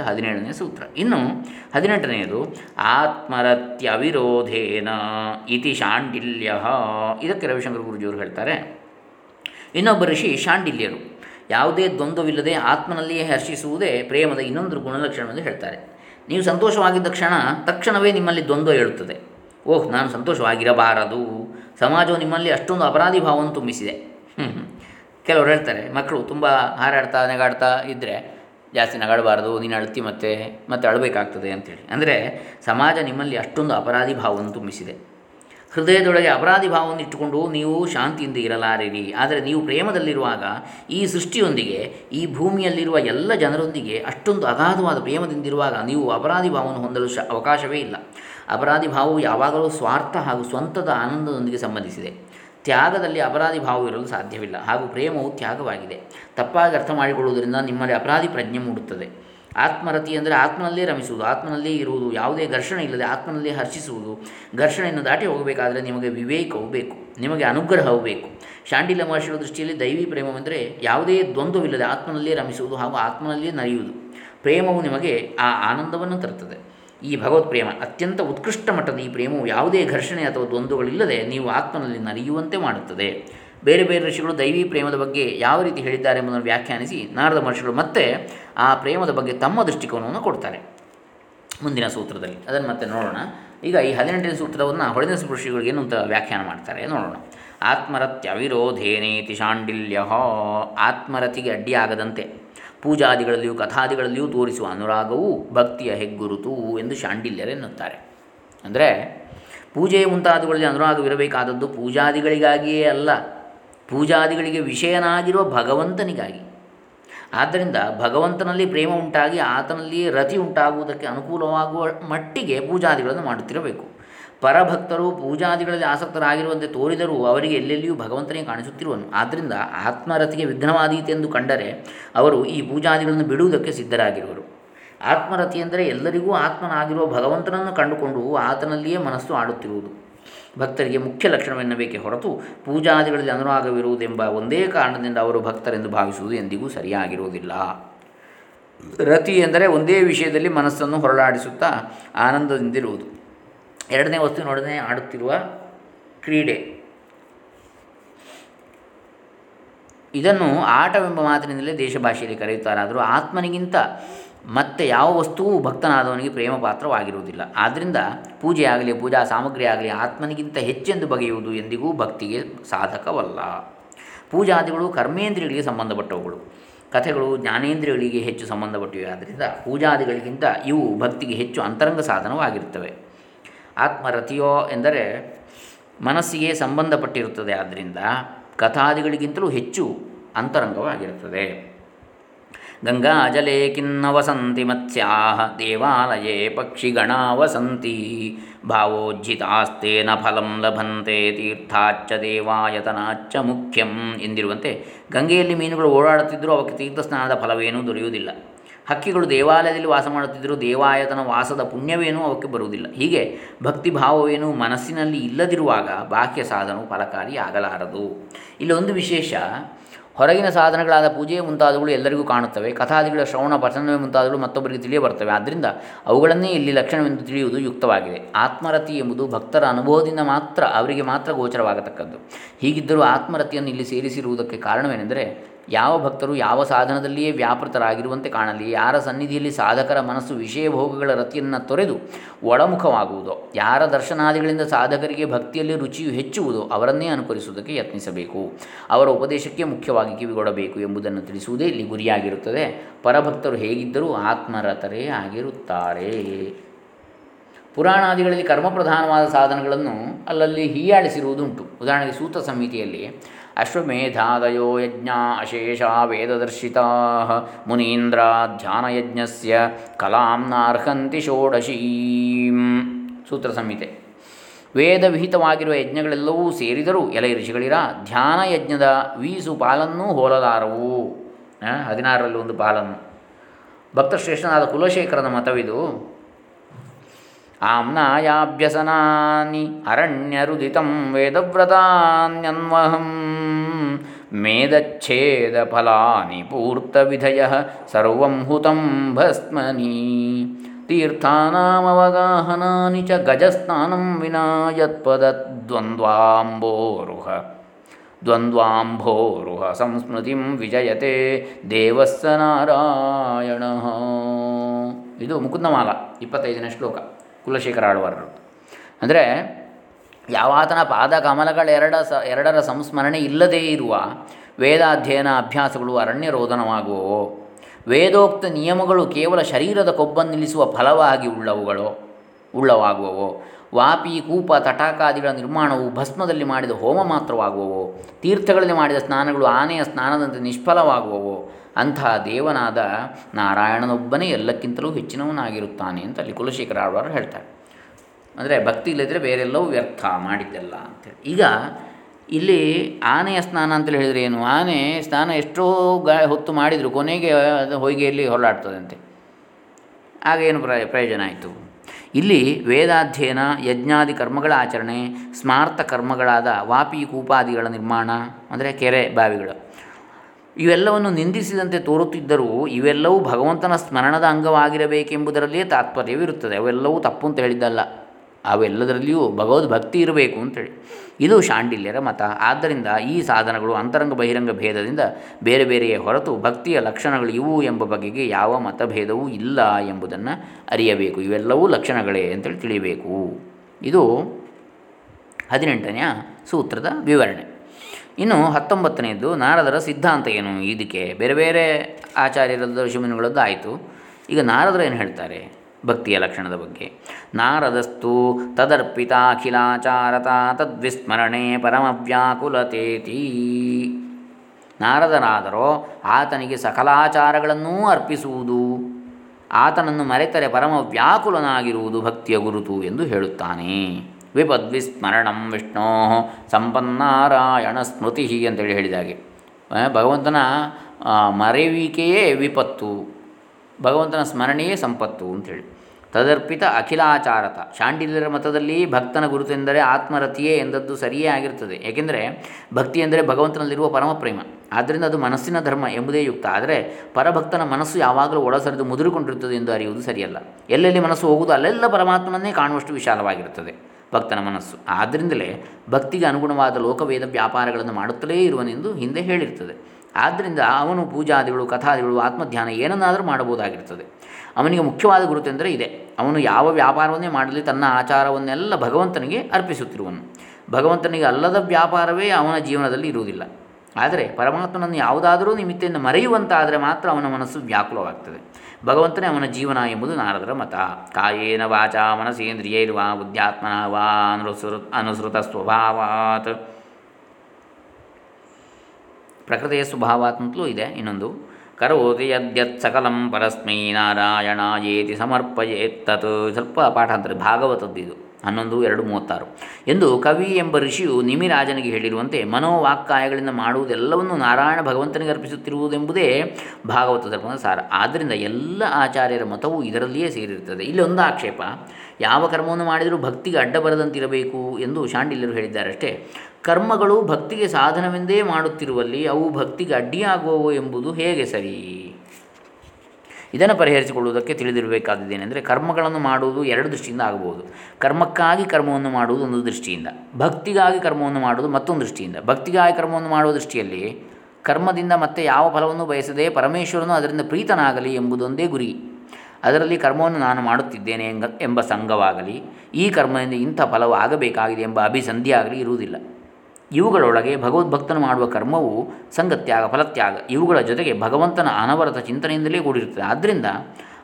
ಹದಿನೇಳನೇ ಸೂತ್ರ. ಇನ್ನು ಹದಿನೆಂಟನೆಯದು, ಆತ್ಮರತ್ಯವಿರೋಧೇನ ಇತಿ ಶಾಂಡಿಲ್ಯ. ಇದಕ್ಕೆ ರವಿಶಂಕರ ಗುರುಜಿಯವರು ಹೇಳ್ತಾರೆ. ಇನ್ನೊಬ್ಬ ಋಷಿ ಶಾಂಡಿಲ್ಯರು. ಯಾವುದೇ ದ್ವಂದ್ವವಿಲ್ಲದೆ ಆತ್ಮನಲ್ಲಿಯೇ ಹರ್ಷಿಸುವುದೇ ಪ್ರೇಮದ ಇನ್ನೊಂದು ಗುಣಲಕ್ಷಣವೆಂದು ಹೇಳ್ತಾರೆ. ನೀವು ಸಂತೋಷವಾಗಿದ್ದ ಕ್ಷಣ ತಕ್ಷಣವೇ ನಿಮ್ಮಲ್ಲಿ ದ್ವಂದ್ವ ಹೇಳುತ್ತದೆ ಓಹ್, ನಾನು ಸಂತೋಷವಾಗಿರಬಾರದು. ಸಮಾಜವು ನಿಮ್ಮಲ್ಲಿ ಅಷ್ಟೊಂದು ಅಪರಾಧಿ ಭಾವವನ್ನು ತುಂಬಿಸಿದೆ. ಕೆಲವರು ಹೇಳ್ತಾರೆ ಮಕ್ಕಳು ತುಂಬ ಹಾರಾಡ್ತಾ, ನಗಾಡ್ತಾ ಇದ್ದರೆ ಜಾಸ್ತಿ ನಗಾಡಬಾರ್ದು, ನೀನು ಅಳ್ತಿ ಮತ್ತೆ ಮತ್ತೆ ಅಳಬೇಕಾಗ್ತದೆ ಅಂತೇಳಿ. ಅಂದರೆ ಸಮಾಜ ನಿಮ್ಮಲ್ಲಿ ಅಷ್ಟೊಂದು ಅಪರಾಧಿ ಭಾವವನ್ನು ತುಂಬಿಸಿದೆ. ಹೃದಯದೊಳಗೆ ಅಪರಾಧಿ ಭಾವವನ್ನು ಇಟ್ಟುಕೊಂಡು ನೀವು ಶಾಂತಿಯಿಂದ ಇರಲಾರಿರಿ. ಆದರೆ ನೀವು ಪ್ರೇಮದಲ್ಲಿರುವಾಗ ಈ ಸೃಷ್ಟಿಯೊಂದಿಗೆ, ಈ ಭೂಮಿಯಲ್ಲಿರುವ ಎಲ್ಲ ಜನರೊಂದಿಗೆ ಅಷ್ಟೊಂದು ಅಗಾಧವಾದ ಪ್ರೇಮದಿಂದಿರುವಾಗ ನೀವು ಅಪರಾಧಿ ಭಾವವನ್ನು ಹೊಂದಲು ಅವಕಾಶವೇ ಇಲ್ಲ. ಅಪರಾಧಿ ಭಾವವು ಯಾವಾಗಲೂ ಸ್ವಾರ್ಥ ಹಾಗೂ ಸ್ವಂತದ ಆನಂದದೊಂದಿಗೆ ಸಂಬಂಧಿಸಿದೆ. ತ್ಯಾಗದಲ್ಲಿ ಅಪರಾಧಿ ಭಾವವಿರಲು ಸಾಧ್ಯವಿಲ್ಲ. ಹಾಗೂ ಪ್ರೇಮವು ತ್ಯಾಗವಾಗಿದೆ. ತಪ್ಪಾಗಿ ಅರ್ಥ ಮಾಡಿಕೊಳ್ಳುವುದರಿಂದ ನಿಮ್ಮಲ್ಲಿ ಅಪರಾಧಿ ಪ್ರಜ್ಞೆ ಮೂಡುತ್ತದೆ. ಆತ್ಮರತಿ ಅಂದರೆ ಆತ್ಮನಲ್ಲೇ ರಮಿಸುವುದು. ಆತ್ಮನಲ್ಲೇ ಇರುವುದು. ಯಾವುದೇ ಘರ್ಷಣೆ ಇಲ್ಲದೆ ಆತ್ಮನಲ್ಲೇ ಹರ್ಷಿಸುವುದು. ಘರ್ಷಣೆಯನ್ನು ದಾಟಿ ಹೋಗಬೇಕಾದರೆ ನಿಮಗೆ ವಿವೇಕವು ಬೇಕು. ನಿಮಗೆ ಅನುಗ್ರಹವು ಬೇಕು. ಶಾಂಡಿಲ ಮಹರ್ಷಿಗಳ ದೃಷ್ಟಿಯಲ್ಲಿ ದೈವಿ ಪ್ರೇಮವೆಂದರೆ ಯಾವುದೇ ದ್ವಂದ್ವವಿಲ್ಲದೆ ಆತ್ಮನಲ್ಲೇ ರಮಿಸುವುದು ಹಾಗೂ ಆತ್ಮನಲ್ಲೇ ನರಿಯುವುದು ಪ್ರೇಮವು ನಿಮಗೆ ಆ ಆನಂದವನ್ನು ತರುತ್ತದೆ. ಈ ಭಗವತ್ ಪ್ರೇಮ, ಅತ್ಯಂತ ಉತ್ಕೃಷ್ಟ ಮಟ್ಟದ ಈ ಪ್ರೇಮವು ಯಾವುದೇ ಘರ್ಷಣೆ ಅಥವಾ ದ್ವಂದ್ವಗಳಿಲ್ಲದೆ ನೀವು ಆತ್ಮನಲ್ಲಿ ನರಿಯುವಂತೆ ಮಾಡುತ್ತದೆ. ಬೇರೆ ಬೇರೆ ಋಷಿಗಳು ದೈವಿ ಪ್ರೇಮದ ಬಗ್ಗೆ ಯಾವ ರೀತಿ ಹೇಳಿದ್ದಾರೆ ಎಂಬುದನ್ನು ವ್ಯಾಖ್ಯಾನಿಸಿ ನಾರದ ಮಹರ್ಷಿಗಳು ಮತ್ತೆ ಆ ಪ್ರೇಮದ ಬಗ್ಗೆ ತಮ್ಮ ದೃಷ್ಟಿಕೋನವನ್ನು ಕೊಡ್ತಾರೆ. ಮುಂದಿನ ಸೂತ್ರದಲ್ಲಿ, ಅದನ್ನು ಮತ್ತೆ ನೋಡೋಣ. ಈಗ ಈ ಹದಿನೆಂಟನೇ ಸೂತ್ರವನ್ನು ಹೊಳೆದ ಋಷಿಗಳಿಗೆ ಏನು ಅಂತ ವ್ಯಾಖ್ಯಾನ ಮಾಡ್ತಾರೆ ನೋಡೋಣ. ಆತ್ಮರತ್ಯ ವಿರೋಧೇನೇತಿ ಶಾಂಡಿಲ್ಯ, ಆತ್ಮರತಿಗೆ ಅಡ್ಡಿಯಾಗದಂತೆ. ಪೂಜಾದಿಗಳಲ್ಲಿಯೂ ಕಥಾದಿಗಳಲ್ಲಿಯೂ ತೋರಿಸುವ ಅನುರಾಗವು ಭಕ್ತಿಯ ಹೆಗ್ಗುರುತು ಎಂದು ಶಾಂಡಿಲ್ಯರೆನ್ನುತ್ತಾರೆ ಅಂದರೆ ಪೂಜೆ ಮುಂತಾದವುಗಳಲ್ಲಿ ಅನುರಾಗವಿರಬೇಕಾದದ್ದು ಪೂಜಾದಿಗಳಿಗಾಗಿಯೇ ಅಲ್ಲ, ಪೂಜಾದಿಗಳಿಗೆ ವಿಷಯನಾಗಿರುವ ಭಗವಂತನಿಗಾಗಿ. ಆದ್ದರಿಂದ ಭಗವಂತನಲ್ಲಿ ಪ್ರೇಮ ಉಂಟಾಗಿ ಆತನಲ್ಲಿಯೇ ರತಿ ಉಂಟಾಗುವುದಕ್ಕೆ ಅನುಕೂಲವಾಗುವ ಮಟ್ಟಿಗೆ ಪೂಜಾದಿಗಳನ್ನು ಮಾಡುತ್ತಿರಬೇಕು. ಪರಭಕ್ತರು ಪೂಜಾದಿಗಳಲ್ಲಿ ಆಸಕ್ತರಾಗಿರುವಂತೆ ತೋರಿದರೂ ಅವರಿಗೆ ಎಲ್ಲೆಲ್ಲಿಯೂ ಭಗವಂತನೇ ಕಾಣಿಸುತ್ತಿರುವನು. ಆದ್ದರಿಂದ ಆತ್ಮರತಿಗೆ ವಿಘ್ನವಾದೀತೆಂದು ಕಂಡರೆ ಅವರು ಈ ಪೂಜಾದಿಗಳನ್ನು ಬಿಡುವುದಕ್ಕೆ ಸಿದ್ಧರಾಗಿರುವರು. ಆತ್ಮರತಿ ಎಂದರೆ ಎಲ್ಲರಿಗೂ ಆತ್ಮನಾಗಿರುವ ಭಗವಂತನನ್ನು ಕಂಡುಕೊಂಡು ಆತನಲ್ಲಿಯೇ ಮನಸ್ಸು ಆಡುತ್ತಿರುವುದು. ಭಕ್ತರಿಗೆ ಮುಖ್ಯ ಲಕ್ಷಣವೆನ್ನಬೇಕೆ ಹೊರತು ಪೂಜಾದಿಗಳಲ್ಲಿ ಅನುರಾಗವಿರುವುದೆಂಬ ಒಂದೇ ಕಾರಣದಿಂದ ಅವರು ಭಕ್ತರೆಂದು ಭಾವಿಸುವುದು ಎಂದಿಗೂ ಸರಿಯಾಗಿರುವುದಿಲ್ಲ. ರತಿ ಎಂದರೆ ಒಂದೇ ವಿಷಯದಲ್ಲಿ ಮನಸ್ಸನ್ನು ಹೊರಳಾಡಿಸುತ್ತಾ ಆನಂದದಿಂದಿರುವುದು. ಎರಡನೇ ವಸ್ತುವಿನೊಡನೆ ಆಡುತ್ತಿರುವ ಕ್ರೀಡೆ. ಇದನ್ನು ಆಟವೆಂಬ ಮಾತಿನಿಂದಲೇ ದೇಶಭಾಷೆಯಲ್ಲಿ ಕರೆಯುತ್ತಾರಾದರೂ ಆತ್ಮನಿಗಿಂತ ಮತ್ತೆ ಯಾವ ವಸ್ತುವು ಭಕ್ತನಾದವನಿಗೆ ಪ್ರೇಮ ಪಾತ್ರವಾಗಿರುವುದಿಲ್ಲ ಆದ್ದರಿಂದ ಪೂಜೆಯಾಗಲಿ, ಪೂಜಾ ಸಾಮಗ್ರಿ ಆಗಲಿ ಆತ್ಮನಿಗಿಂತ ಹೆಚ್ಚೆಂದು ಬಗೆಯುವುದು ಎಂದಿಗೂ ಭಕ್ತಿಗೆ ಸಾಧಕವಲ್ಲ. ಪೂಜಾದಿಗಳು ಕರ್ಮೇಂದ್ರಿಯಗಳಿಗೆ ಸಂಬಂಧಪಟ್ಟವುಗಳು. ಕಥೆಗಳು ಜ್ಞಾನೇಂದ್ರಿಯಗಳಿಗೆ ಹೆಚ್ಚು ಸಂಬಂಧಪಟ್ಟಿವೆ. ಆದ್ದರಿಂದ ಪೂಜಾದಿಗಳಿಗಿಂತ ಇವು ಭಕ್ತಿಗೆ ಹೆಚ್ಚು ಅಂತರಂಗ ಸಾಧನವಾಗಿರುತ್ತವೆ. ಆತ್ಮರತಿಯೋ ಎಂದರೆ ಮನಸ್ಸಿಗೆ ಸಂಬಂಧಪಟ್ಟಿರುತ್ತದೆ. ಆದ್ದರಿಂದ ಕಥಾದಿಗಳಿಗಿಂತಲೂ ಹೆಚ್ಚು ಅಂತರಂಗವಾಗಿರುತ್ತದೆ. ಖಿನ್ನ ವಸಂತಿ ಮತ್ಸ್ಯಾ ದೇವಾಲಯೇ ಪಕ್ಷಿಗಣ ವಸಂತಿ, ಭಾವೋಜ್ಜಿತಾಸ್ತೇನ ಫಲಂ ಲಭಂತೆ, ತೀರ್ಥಾಚ್ಚ ದೇವಾಯತನಾಚ್ಚ ಮುಖ್ಯಂ ಎಂದಿರುವಂತೆ ಗಂಗೆಯಲ್ಲಿ ಮೀನುಗಳು ಓಡಾಡುತ್ತಿದ್ದರೂ ಅವಕ್ಕೆ ತೀರ್ಥ ಸ್ನಾನದ ಫಲವೇನೂ ದೊರೆಯುವುದಿಲ್ಲ. ಹಕ್ಕಿಗಳು ದೇವಾಲಯದಲ್ಲಿ ವಾಸ ಮಾಡುತ್ತಿದ್ದರೂ ದೇವಾಯತನ ವಾಸದ ಪುಣ್ಯವೇನೂ ಅವಕ್ಕೆ ಬರುವುದಿಲ್ಲ. ಹೀಗೆ ಭಕ್ತಿ ಭಾವವೇನು ಮನಸ್ಸಿನಲ್ಲಿ ಇಲ್ಲದಿರುವಾಗ ಬಾಹ್ಯ ಸಾಧನವು ಫಲಕಾರಿ ಆಗಲಾರದು ಇಲ್ಲೊಂದು ವಿಶೇಷ, ಹೊರಗಿನ ಸಾಧನಗಳಾದ ಪೂಜೆ ಮುಂತಾದವುಗಳು ಎಲ್ಲರಿಗೂ ಕಾಣುತ್ತವೆ. ಕಥಾದಿಗಳ ಶ್ರವಣ ಪಠನವೇ ಮುಂತಾದವುಗಳು ಮತ್ತೊಬ್ಬರಿಗೆ ತಿಳಿಯ ಬರ್ತವೆ ಆದ್ದರಿಂದ ಅವುಗಳನ್ನೇ ಇಲ್ಲಿ ಲಕ್ಷಣವೆಂದು ತಿಳಿಯುವುದು ಯುಕ್ತವಾಗಿದೆ. ಆತ್ಮರತಿ ಎಂಬುದು ಭಕ್ತರ ಅನುಭವದಿಂದ ಮಾತ್ರ ಅವರಿಗೆ ಮಾತ್ರ ಗೋಚರವಾಗತಕ್ಕದ್ದು. ಹೀಗಿದ್ದರೂ ಆತ್ಮರತಿಯನ್ನು ಇಲ್ಲಿ ಸೇರಿಸಿರುವುದಕ್ಕೆ ಕಾರಣವೇನೆಂದರೆ ಯಾವ ಭಕ್ತರು ಯಾವ ಸಾಧನದಲ್ಲಿಯೇ ವ್ಯಾಪೃತರಾಗಿರುವಂತೆ ಕಾಣಲಿ, ಯಾರ ಸನ್ನಿಧಿಯಲ್ಲಿ ಸಾಧಕರ ಮನಸ್ಸು ವಿಷಯ ಭೋಗಗಳ ರತಿಯನ್ನು ತೊರೆದು ಒಳಮುಖವಾಗುವುದೋ, ಯಾರ ದರ್ಶನಾದಿಗಳಿಂದ ಸಾಧಕರಿಗೆ ಭಕ್ತಿಯಲ್ಲಿ ರುಚಿಯು ಹೆಚ್ಚುವುದೋ, ಅವರನ್ನೇ ಅನುಕರಿಸುವುದಕ್ಕೆ ಯತ್ನಿಸಬೇಕು. ಅವರ ಉಪದೇಶಕ್ಕೆ ಮುಖ್ಯವಾಗಿ ಕಿವಿಗೊಡಬೇಕು ಎಂಬುದನ್ನು ತಿಳಿಸುವುದೇ ಇಲ್ಲಿ ಗುರಿಯಾಗಿರುತ್ತದೆ. ಪರಭಕ್ತರು ಹೇಗಿದ್ದರೂ ಆತ್ಮರತರೇ ಆಗಿರುತ್ತಾರೆ. ಪುರಾಣಾದಿಗಳಲ್ಲಿ ಕರ್ಮಪ್ರಧಾನವಾದ ಸಾಧನಗಳನ್ನು ಅಲ್ಲಲ್ಲಿ ಹೀಯಾಳಿಸಿರುವುದುಂಟು. ಉದಾಹರಣೆಗೆ ಸೂತ ಸಂಹಿತೆಯಲ್ಲಿ ಅಶ್ವಮೇಧಾದಯೋ ಯಜ್ಞ ಅಶೇಷ ವೇದದರ್ಶಿತಾ ಮುನೀಂದ್ರ ಧ್ಯಾನಯಜ್ಞಸ್ಯ ಕಲಾಂನಾರ್ಹಂತಿ ಷೋಡಶೀಂ. ಸೂತ್ರ ಸಂಹಿತೆ ವೇದ ವಿಹಿತವಾಗಿರುವ ಯಜ್ಞಗಳೆಲ್ಲವೂ ಸೇರಿದರೂ ಎಲೆ ಋಷಿಗಳಿರ ಧ್ಯಾನ ಯಜ್ಞದ ವೀಸು ಪಾಲನ್ನೂ ಹೋಲಲಾರವು. ಹದಿನಾರರಲ್ಲಿ ಒಂದು ಪಾಲನ್ನು. ಭಕ್ತಶ್ರೇಷ್ಠನಾದ ಕುಲಶೇಖರನ ಮತವಿದು ಆಮ್ನಾಯಾಭ್ಯಸನಾನಿ ಅರಣ್ಯರುದಿತಂ ವೇದವ್ರತಾನ್ಯನ್ವಹಂ ಮೇದಚ್ಛೇದ पूर्तविधयः ಸರ್ವಂ ಹುತಂ ಭಸ್ಮನಿ ತೀರ್ಥಾನಾಮವಗಾಹನಾನಿ ಚ ಗಜಸ್ನಾನಂ ವಿನಾ ಯತ್ಪದದ್ವಂದ್ವಾಂಬೋರುಹ ದ್ವಂದ್ವಾಂಭೋರುಹ ಸಂಸ್ಮೃತಿಂ ವಿಜಯತೆ ದೇವಸ್ಸ ನಾರಾಯಣ ಇದು ಮುಕುಂದಮಾಲ, ಇಪ್ಪತ್ತೈದನೇ ಶ್ಲೋಕ ಕುಲಶೇಖರ ಆಳ್ವಾರರು ಅಂದರೆ ಯಾವಾತನ ಪಾದ ಕಮಲಗಳೆರಡ ಸ, ಎರಡರ ಸಂಸ್ಮರಣೆ ಇಲ್ಲದೇ ಇರುವ ವೇದಾಧ್ಯಯನ ಅಭ್ಯಾಸಗಳು ಅರಣ್ಯ ರೋದನವಾಗುವವು ವೇದೋಕ್ತ ನಿಯಮಗಳು ಕೇವಲ ಶರೀರದ ಕೊಬ್ಬನ್ನು ನಿಲ್ಲಿಸುವ ಫಲವಾಗಿ ಉಳ್ಳವುಗಳು, ಉಳ್ಳವಾಗುವವು? ವಾಪಿ, ಕೂಪ, ತಟಾಕಾದಿಗಳ ನಿರ್ಮಾಣವು ಭಸ್ಮದಲ್ಲಿ ಮಾಡಿದ ಹೋಮ ಮಾತ್ರವಾಗುವವು? ತೀರ್ಥಗಳಲ್ಲಿ ಮಾಡಿದ ಸ್ನಾನಗಳು ಆನೆಯ ಸ್ನಾನದಂತೆ ನಿಷ್ಫಲವಾಗುವವು? ಅಂತಹ ದೇವನಾದ ನಾರಾಯಣನೊಬ್ಬನೇ ಎಲ್ಲಕ್ಕಿಂತಲೂ ಹೆಚ್ಚಿನವನಾಗಿರುತ್ತಾನೆ ಅಂತ ಅಲ್ಲಿ ಕುಲಶೇಖರ ಆಳ್ವಾರು ಹೇಳ್ತಾರೆ. ಅಂದರೆ ಭಕ್ತಿ ಇಲ್ಲದಿದ್ದರೆ ಬೇರೆಲ್ಲವೂ ವ್ಯರ್ಥ ಮಾಡಿದ್ದೆಲ್ಲ ಅಂತೇಳಿ ಈಗ ಇಲ್ಲಿ ಆನೆಯ ಸ್ನಾನ ಅಂತೇಳಿ ಹೇಳಿದರೆ ಏನು? ಆನೆ ಸ್ನಾನ ಎಷ್ಟೋ ಗಾ ಹೊತ್ತು ಮಾಡಿದರು, ಕೊನೆಗೆ ಅದು ಹೊಯ್ಗೆಯಲ್ಲಿ ಹೊರಳಾಡ್ತದಂತೆ ಆಗ ಏನು ಪ್ರಯ, ಪ್ರಯೋಜನ ಆಯಿತು? ಇಲ್ಲಿ ವೇದಾಧ್ಯಯನ, ಯಜ್ಞಾದಿ ಕರ್ಮಗಳ ಆಚರಣೆ, ಸ್ಮಾರ್ಥ ಕರ್ಮಗಳಾದ ವಾಪಿ ಕೂಪಾದಿಗಳ ನಿರ್ಮಾಣ, ಅಂದರೆ ಕೆರೆ ಬಾವಿಗಳು, ಇವೆಲ್ಲವನ್ನು ನಿಂದಿಸಿದಂತೆ ತೋರುತ್ತಿದ್ದರೂ ಇವೆಲ್ಲವೂ ಭಗವಂತನ ಸ್ಮರಣದ ಅಂಗವಾಗಿರಬೇಕೆಂಬುದರಲ್ಲಿಯೇ ತಾತ್ಪರ್ಯವಿರುತ್ತದೆ. ಅವೆಲ್ಲವೂ ತಪ್ಪು ಅಂತ ಹೇಳಿದ್ದಲ್ಲ. ಅವೆಲ್ಲದರಲ್ಲಿಯೂ ಭಗವದ್ ಭಕ್ತಿ ಇರಬೇಕು ಅಂತೇಳಿ. ಇದು ಶಾಂಡಿಲ್ಯರ ಮತ. ಆದ್ದರಿಂದ ಈ ಸಾಧನಗಳು ಅಂತರಂಗ ಬಹಿರಂಗ ಭೇದದಿಂದ ಬೇರೆ ಬೇರೆಯೇ ಹೊರತು ಭಕ್ತಿಯ ಲಕ್ಷಣಗಳು ಇವು ಎಂಬ ಬಗೆಗೆ ಯಾವ ಮತಭೇದವೂ ಇಲ್ಲ ಎಂಬುದನ್ನು ಅರಿಯಬೇಕು. ಇವೆಲ್ಲವೂ ಲಕ್ಷಣಗಳೇ ಅಂತೇಳಿ ತಿಳಿಯಬೇಕು. ಇದು ಹದಿನೆಂಟನೆಯ ಸೂತ್ರದ ವಿವರಣೆ. ಇನ್ನು ಹತ್ತೊಂಬತ್ತನೆಯದು ನಾರದರ ಸಿದ್ಧಾಂತ ಏನು? ಇದಕ್ಕೆ ಬೇರೆ ಬೇರೆ ಆಚಾರ್ಯರದ್ದು ಋಷಿಮುನಿಗಳದ್ದು ಆಯಿತು. ಈಗ ನಾರದರು ಏನು ಹೇಳ್ತಾರೆ? ಭಕ್ತಿಯ ಲಕ್ಷಣದ ಬಗ್ಗೆ. ನಾರದಸ್ತು ತದರ್ಪಿತಾಖಿಲಾಚಾರತ ತದ್ವಿಸ್ಮರಣೆ ಪರಮವ್ಯಾಕುಲತೇತಿ. ನಾರದನಾದರೋ ಆತನಿಗೆ ಸಕಲಾಚಾರಗಳನ್ನೂ ಅರ್ಪಿಸುವುದು, ಆತನನ್ನು ಮರೆತರೆ ಪರಮ ವ್ಯಾಕುಲನಾಗಿರುವುದು ಭಕ್ತಿಯ ಗುರುತು ಎಂದು ಹೇಳುತ್ತಾನೆ. ವಿಪದ್ವಿಸ್ಮರಣಂ ವಿಷ್ಣೋ ಸಂಪನ್ನಾರಾಯಣ ಸ್ಮೃತಿ ಅಂತೇಳಿ ಹೇಳಿದಾಗೆ ಭಗವಂತನ ಮರೆಯುವಿಕೆಯೇ ವಿಪತ್ತು. ಭಗವಂತನ ಸ್ಮರಣೆಯೇ ಸಂಪತ್ತು ಅಂಥೇಳಿ ತದರ್ಪಿತ ಅಖಿಲಾಚಾರತ. ಶಾಂಡಿಲ್ಯರ ಮತದಲ್ಲಿ ಭಕ್ತನ ಗುರುತೆಂದರೆ ಆತ್ಮರತಿಯೇ ಎಂದದ್ದು ಸರಿಯೇ ಆಗಿರ್ತದೆ ಏಕೆಂದರೆ ಭಕ್ತಿ ಎಂದರೆ ಭಗವಂತನಲ್ಲಿರುವ ಪರಮಪ್ರೇಮ. ಆದ್ದರಿಂದ ಅದು ಮನಸ್ಸಿನ ಧರ್ಮ ಎಂಬುದೇ ಯುಕ್ತ. ಆದರೆ ಪರಭಕ್ತನ ಮನಸ್ಸು ಯಾವಾಗಲೂ ಒಳಸರಿದು ಮುದುರಿಕೊಂಡಿರುತ್ತದೆ ಎಂದು ಅರಿಯುವುದು ಸರಿಯಲ್ಲ. ಎಲ್ಲೆಲ್ಲಿ ಮನಸ್ಸು ಹೋಗುವುದು ಅಲ್ಲೆಲ್ಲ ಪರಮಾತ್ಮನನ್ನೇ ಕಾಣುವಷ್ಟು ವಿಶಾಲವಾಗಿರುತ್ತದೆ ಭಕ್ತನ ಮನಸ್ಸು. ಆದ್ದರಿಂದಲೇ ಭಕ್ತಿಗೆ ಅನುಗುಣವಾದ ಲೋಕವೇದ ವ್ಯಾಪಾರಗಳನ್ನು ಮಾಡುತ್ತಲೇ ಇರುವನೆಂದು ಹಿಂದೆ ಹೇಳಿರ್ತದೆ. ಆದ್ದರಿಂದ ಅವನು ಪೂಜಾದಿಗಳು, ಕಥಾದಿಗಳು, ಆತ್ಮಧ್ಯಾನ ಏನನ್ನಾದರೂ ಮಾಡಬಹುದಾಗಿರ್ತದೆ. ಅವನಿಗೆ ಮುಖ್ಯವಾದ ಗುರುತೆಂದರೆ ಇದೆ. ಅವನು ಯಾವ ವ್ಯಾಪಾರವನ್ನೇ ಮಾಡಲಿ ತನ್ನ ಆಚಾರವನ್ನೆಲ್ಲ ಭಗವಂತನಿಗೆ ಅರ್ಪಿಸುತ್ತಿರುವನು. ಭಗವಂತನಿಗೆ ಅಲ್ಲದ ವ್ಯಾಪಾರವೇ ಅವನ ಜೀವನದಲ್ಲಿ ಇರುವುದಿಲ್ಲ. ಆದರೆ ಪರಮಾತ್ಮನನ್ನು ಯಾವುದಾದರೂ ನಿಮಿತ್ತೆಯನ್ನು ಮರೆಯುವಂತಾದರೆ ಮಾತ್ರ ಅವನ ಮನಸ್ಸು ವ್ಯಾಕುಲವಾಗ್ತದೆ. ಭಗವಂತನೇ ಅವನ ಜೀವನ ಎಂಬುದು ನಾರದರ ಮತ. ಕಾಯೇನ ವಾಚ ಮನಸೇಂದ್ರಿಯೈರ್ವಾ ಬುದ್ಧ್ಯಾತ್ಮನ ವಾ ಅನುಸೃತ ಅನುಸೃತ ಸ್ವಭಾವಾತ್. ಪ್ರಕೃತಿಯ ಸ್ವಭಾವಾತ್ಮಂತಲೂ ಇದೆ. ಇನ್ನೊಂದು ಕರೋತಿ ಯದ್ಯತ್ ಸಕಲಂ ಪರಸ್ಮೈ ಸಮರ್ಪ ಸಮರ್ಪಯೇತ್ತತ್. ಸ್ವಲ್ಪ ಪಾಠಾಂತರ ಇದು. ಹನ್ನೊಂದು, ಎರಡು, ಮೂವತ್ತಾರು. ಎಂದು ಕವಿ ಎಂಬ ಋಷಿಯು ನಿಮಿರಾಜನಿಗೆ ಹೇಳಿರುವಂತೆ, ಮನೋವಾಕ್ಕಾಯಗಳಿಂದ ಮಾಡುವುದೆಲ್ಲವನ್ನು ನಾರಾಯಣ ಭಗವಂತನಿಗೆ ಅರ್ಪಿಸುತ್ತಿರುವುದೆಂಬುದೇ ಭಾಗವತ ಧರ್ಮದ ಸಾರ. ಆದ್ದರಿಂದ ಎಲ್ಲ ಆಚಾರ್ಯರ ಮತವು ಇದರಲ್ಲಿಯೇ ಸೇರಿರುತ್ತದೆ. ಇಲ್ಲಿ ಒಂದು ಆಕ್ಷೇಪ. ಯಾವ ಕರ್ಮವನ್ನು ಮಾಡಿದರೂ ಭಕ್ತಿಗೆ ಅಡ್ಡ ಬರದಂತಿರಬೇಕು ಎಂದು ಶಾಂಡಿಲ್ಯರು ಹೇಳಿದ್ದಾರಷ್ಟೇ. ಕರ್ಮಗಳು ಭಕ್ತಿಗೆ ಸಾಧನವೆಂದೇ ಮಾಡುತ್ತಿರುವಲ್ಲಿ ಅವು ಭಕ್ತಿಗೆ ಅಡ್ಡಿಯಾಗುವವು ಎಂಬುದು ಹೇಗೆ ಸರಿ? ಇದನ್ನು ಪರಿಹರಿಸಿಕೊಳ್ಳುವುದಕ್ಕೆ ತಿಳಿದಿರಬೇಕಾದದ್ದೇನೆಂದರೆ ಕರ್ಮಗಳನ್ನು ಮಾಡುವುದು ಎರಡು ದೃಷ್ಟಿಯಿಂದ ಆಗಬಹುದು. ಕರ್ಮಕ್ಕಾಗಿ ಕರ್ಮವನ್ನು ಮಾಡುವುದು ಒಂದು ದೃಷ್ಟಿಯಿಂದ. ಭಕ್ತಿಗಾಗಿ ಕರ್ಮವನ್ನು ಮಾಡುವುದು ಮತ್ತೊಂದು ದೃಷ್ಟಿಯಿಂದ. ಭಕ್ತಿಗಾಗಿ ಕರ್ಮವನ್ನು ಮಾಡುವ ದೃಷ್ಟಿಯಲ್ಲಿ ಕರ್ಮದಿಂದ ಮತ್ತೆ ಯಾವ ಫಲವನ್ನು ಬಯಸದೆ ಪರಮೇಶ್ವರನು ಅದರಿಂದ ಪ್ರೀತನಾಗಲಿ ಎಂಬುದೊಂದೇ ಗುರಿ. ಅದರಲ್ಲಿ ಕರ್ಮವನ್ನು ನಾನು ಮಾಡುತ್ತಿದ್ದೇನೆ ಎಂಗ, ಎಂಬ ಸಂಘವಾಗಲಿ, ಈ ಕರ್ಮದಿಂದ ಇಂಥ ಫಲವು ಆಗಬೇಕಾಗಿದೆ ಎಂಬ ಅಭಿಸಂಧಿಯಾಗಲಿ ಇರುವುದಿಲ್ಲ. ಇವುಗಳೊಳಗೆ ಭಗವದ್ಭಕ್ತನು ಮಾಡುವ ಕರ್ಮವು ಸಂಗತ್ಯಾಗ, ಫಲತ್ಯಾಗ, ಇವುಗಳ ಜೊತೆಗೆ ಭಗವಂತನ ಅನವರತ ಚಿಂತನೆಯಿಂದಲೇ ಕೂಡಿರುತ್ತದೆ. ಆದ್ದರಿಂದ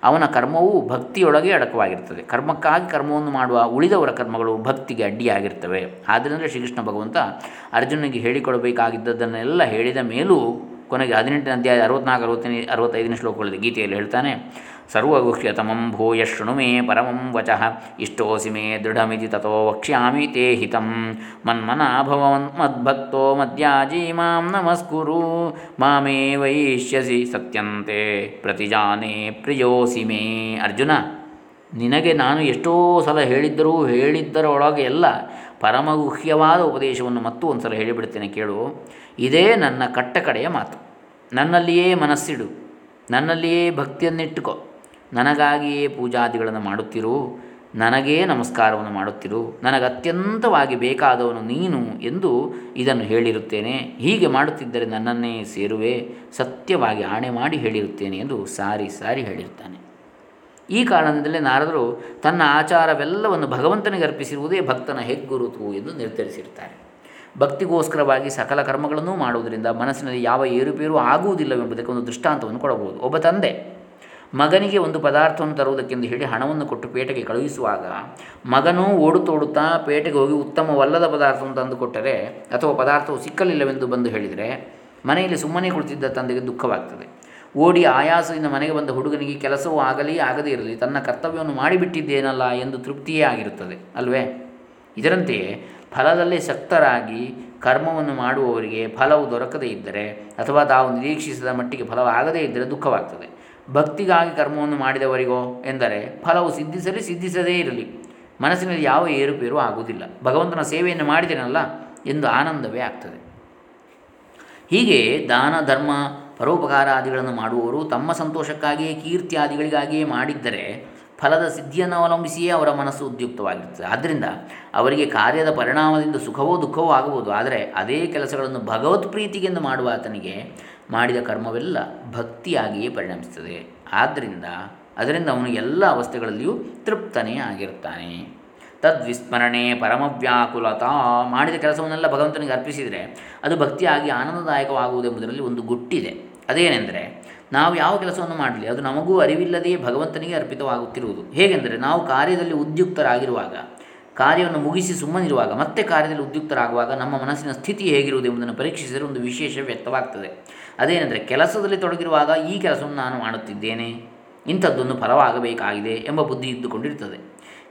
ಅವನ ಕರ್ಮವು ಭಕ್ತಿಯೊಳಗೆ ಅಡಕವಾಗಿರ್ತದೆ ಕರ್ಮಕ್ಕಾಗಿ ಕರ್ಮವನ್ನು ಮಾಡುವ ಉಳಿದವರ ಕರ್ಮಗಳು ಭಕ್ತಿಗೆ ಅಡ್ಡಿಯಾಗಿರ್ತವೆ. ಆದ್ದರಿಂದ ಶ್ರೀಕೃಷ್ಣ ಭಗವಂತ ಅರ್ಜುನನಿಗೆ ಹೇಳಿಕೊಡಬೇಕಾಗಿದ್ದದನ್ನೆಲ್ಲ ಹೇಳಿದ ಮೇಲೂ ಕೊನೆಗೆ ಹದಿನೆಂಟನೇ ಅಧ್ಯಾಯ ಅರವತ್ನಾಲ್ಕು ಅರವತ್ತನೇ ಅರವತ್ತೈದನೇ ಶ್ಲೋಕಗಳಲ್ಲಿ ಗೀತೆಯಲ್ಲಿ ಹೇಳ್ತಾನೆ ಸರ್ವಗುಹ್ಯತಮಂ ಭೂಯ ಶೃಣು ಮೇ ಪರಮಂ ವಚಃ, ಇಷ್ಟೋಸಿ ಮೇ ದೃಢಮಿತಿ ತಥೋ ವಕ್ಷ್ಯಾಮಿ ತೇ ಹಿತಂ ಮನ್ಮನಾಭವನ್ ಮದ್ಭಕ್ತೋ ಮದ್ಯಾಜಿ ಮಾಂ ನಮಸ್ಕುರು, ಮಾಮೇ ವೈಷ್ಯಸಿ ಸತ್ಯಂತೆ ಪ್ರತಿಜಾನೆ ಪ್ರಿಯೋಸಿ ಮೇ. ಅರ್ಜುನ, ನಿನಗೆ ನಾನು ಎಷ್ಟೋ ಸಲ ಹೇಳಿದ್ದರೂ ಹೇಳಿದ್ದರೊಳಗೆ ಎಲ್ಲ ಪರಮಗುಹ್ಯವಾದ ಉಪದೇಶವನ್ನು ಮತ್ತೂ ಒಂದು ಸಲ ಹೇಳಿಬಿಡ್ತೇನೆ ಕೇಳು. ಇದೇ ನನ್ನ ಕಟ್ಟಕಡೆಯ ಮಾತು. ನನ್ನಲ್ಲಿಯೇ ಮನಸ್ಸಿಡು. ನನ್ನಲ್ಲಿಯೇ ಭಕ್ತಿಯನ್ನಿಟ್ಟುಕೋ. ನನಗಾಗಿಯೇ ಪೂಜಾದಿಗಳನ್ನು ಮಾಡುತ್ತಿರು. ನನಗೇ ನಮಸ್ಕಾರವನ್ನು ಮಾಡುತ್ತಿರು. ನನಗೆ ಅತ್ಯಂತವಾಗಿ ಬೇಕಾದವನು ನೀನು ಎಂದು ಇದನ್ನು ಹೇಳಿರುತ್ತೇನೆ. ಹೀಗೆ ಮಾಡುತ್ತಿದ್ದರೆ ನನ್ನನ್ನೇ ಸೇರುವೆ. ಸತ್ಯವಾಗಿ ಆಣೆ ಮಾಡಿ ಹೇಳಿರುತ್ತೇನೆ ಎಂದು ಸಾರಿ ಸಾರಿ ಹೇಳಿರುತ್ತಾನೆ. ಈ ಕಾರಣದಿಂದಲೇ ನಾರದರು ತನ್ನ ಆಚಾರವೆಲ್ಲವನ್ನು ಭಗವಂತನಿಗೆ ಅರ್ಪಿಸಿರುವುದೇ ಭಕ್ತನ ಹೆಗ್ಗುರುತು ಎಂದು ನಿರ್ಧರಿಸಿರುತ್ತಾರೆ. ಭಕ್ತಿಗೋಸ್ಕರವಾಗಿ ಸಕಲ ಕರ್ಮಗಳನ್ನು ಮಾಡುವುದರಿಂದ ಮನಸ್ಸಿನಲ್ಲಿ ಯಾವ ಏರುಪೇರು ಆಗುವುದಿಲ್ಲವೆಂಬುದಕ್ಕೆ ಒಂದು ದೃಷ್ಟಾಂತವನ್ನು ಕೊಡಬಹುದು. ಒಬ್ಬ ತಂದೆ ಮಗನಿಗೆ ಒಂದು ಪದಾರ್ಥವನ್ನು ತರುವುದಕ್ಕೆಂದು ಹೇಳಿ ಹಣವನ್ನು ಕೊಟ್ಟು ಪೇಟೆಗೆ ಕಳುಹಿಸುವಾಗ ಮಗನೂ ಓಡುತ್ತೋಡುತ್ತಾ ಪೇಟೆಗೆ ಹೋಗಿ ಉತ್ತಮವಲ್ಲದ ಪದಾರ್ಥವನ್ನು ತಂದುಕೊಟ್ಟರೆ ಅಥವಾ ಪದಾರ್ಥವು ಸಿಕ್ಕಲಿಲ್ಲವೆಂದು ಬಂದು ಹೇಳಿದರೆ ಮನೆಯಲ್ಲಿ ಸುಮ್ಮನೆ ಕುಳಿತಿದ್ದ ತಂದೆಗೆ ದುಃಖವಾಗ್ತದೆ. ಓಡಿ ಆಯಾಸದಿಂದ ಮನೆಗೆ ಬಂದ ಹುಡುಗನಿಗೆ ಕೆಲಸವೂ ಆಗಲಿ ಆಗದೇ ಇರಲಿ ತನ್ನ ಕರ್ತವ್ಯವನ್ನು ಮಾಡಿಬಿಟ್ಟಿದ್ದೇನಲ್ಲ ಎಂದು ತೃಪ್ತಿಯೇ ಆಗಿರುತ್ತದೆ, ಅಲ್ವೇ? ಇದರಂತೆಯೇ ಫಲದಲ್ಲೇ ಶಕ್ತರಾಗಿ ಕರ್ಮವನ್ನು ಮಾಡುವವರಿಗೆ ಫಲವು ದೊರಕದೇ ಇದ್ದರೆ ಅಥವಾ ತಾವು ನಿರೀಕ್ಷಿಸಿದ ಮಟ್ಟಿಗೆ ಫಲವಾಗದೇ ಇದ್ದರೆ ದುಃಖವಾಗ್ತದೆ. ಭಕ್ತಿಗಾಗಿ ಕರ್ಮವನ್ನು ಮಾಡಿದವರಿಗೋ ಎಂದರೆ ಫಲವು ಸಿದ್ಧಿಸಲಿ ಸಿದ್ಧಿಸದೇ ಇರಲಿ. ಮನಸ್ಸಿನಲ್ಲಿ ಯಾವ ಏರುಪೇರು ಆಗುವುದಿಲ್ಲ. ಭಗವಂತನ ಸೇವೆಯನ್ನು ಮಾಡಿದೆನಲ್ಲ ಎಂದು ಆನಂದವೇ ಆಗ್ತದೆ. ಹೀಗೆ ದಾನ, ಧರ್ಮ, ಪರೋಪಕಾರಾದಿಗಳನ್ನು ಮಾಡುವವರು ತಮ್ಮ ಸಂತೋಷಕ್ಕಾಗಿಯೇ, ಕೀರ್ತಿಯಾದಿಗಳಿಗಾಗಿಯೇ ಮಾಡಿದ್ದರೆ ಫಲದ ಸಿದ್ಧಿಯನ್ನು ಅವಲಂಬಿಸಿಯೇ ಅವರ ಮನಸ್ಸು ಉದ್ಯುಕ್ತವಾಗಿರುತ್ತದೆ ಆದ್ದರಿಂದ ಅವರಿಗೆ ಕಾರ್ಯದ ಪರಿಣಾಮದಿಂದ ಸುಖವೋ ದುಃಖವೋ ಆಗಬಹುದು. ಆದರೆ ಅದೇ ಕೆಲಸಗಳನ್ನು ಭಗವತ್ ಪ್ರೀತಿಗೆಂದು ಮಾಡುವ ಆತನಿಗೆ ಮಾಡಿದ ಕರ್ಮವೆಲ್ಲ ಭಕ್ತಿಯಾಗಿಯೇ ಪರಿಣಮಿಸುತ್ತದೆ. ಆದ್ದರಿಂದ ಅದರಿಂದ ಅವನು ಎಲ್ಲ ಅವಸ್ಥೆಗಳಲ್ಲಿಯೂ ತೃಪ್ತನೇ ಆಗಿರ್ತಾನೆ ತದ್ವಿಸ್ಮರಣೆ ಪರಮವ್ಯಾಕುಲತಾ ಮಾಡಿದ ಕೆಲಸವನ್ನೆಲ್ಲ ಭಗವಂತನಿಗೆ ಅರ್ಪಿಸಿದರೆ ಅದು ಭಕ್ತಿಯಾಗಿ ಆನಂದದಾಯಕವಾಗುವುದೆಂಬುದರಲ್ಲಿ ಒಂದು ಗುಟ್ಟಿದೆ. ಅದೇನೆಂದರೆ ನಾವು ಯಾವ ಕೆಲಸವನ್ನು ಮಾಡಲಿ, ಅದು ನಮಗೂ ಅರಿವಿಲ್ಲದೆಯೇ ಭಗವಂತನಿಗೆ ಅರ್ಪಿತವಾಗುತ್ತಿರುವುದು. ಹೇಗೆಂದರೆ ನಾವು ಕಾರ್ಯದಲ್ಲಿ ಉದ್ಯುಕ್ತರಾಗಿರುವಾಗ, ಕಾರ್ಯವನ್ನು ಮುಗಿಸಿ ಸುಮ್ಮನಿರುವಾಗ, ಮತ್ತೆ ಕಾರ್ಯದಲ್ಲಿ ಉದ್ಯುಕ್ತರಾಗುವಾಗ ನಮ್ಮ ಮನಸ್ಸಿನ ಸ್ಥಿತಿ ಹೇಗಿರುವುದು ಎಂಬುದನ್ನು ಪರೀಕ್ಷಿಸಿದರೆ ಒಂದು ವಿಶೇಷ ವ್ಯಕ್ತವಾಗ್ತದೆ. ಅದೇನೆಂದರೆ ಕೆಲಸದಲ್ಲಿ ತೊಡಗಿರುವಾಗ ಈ ಕೆಲಸವನ್ನು ನಾನು ಮಾಡುತ್ತಿದ್ದೇನೆ, ಇಂಥದ್ದೊಂದು ಫಲವಾಗಬೇಕಾಗಿದೆ ಎಂಬ ಬುದ್ಧಿ ಇದ್ದುಕೊಂಡಿರ್ತದೆ.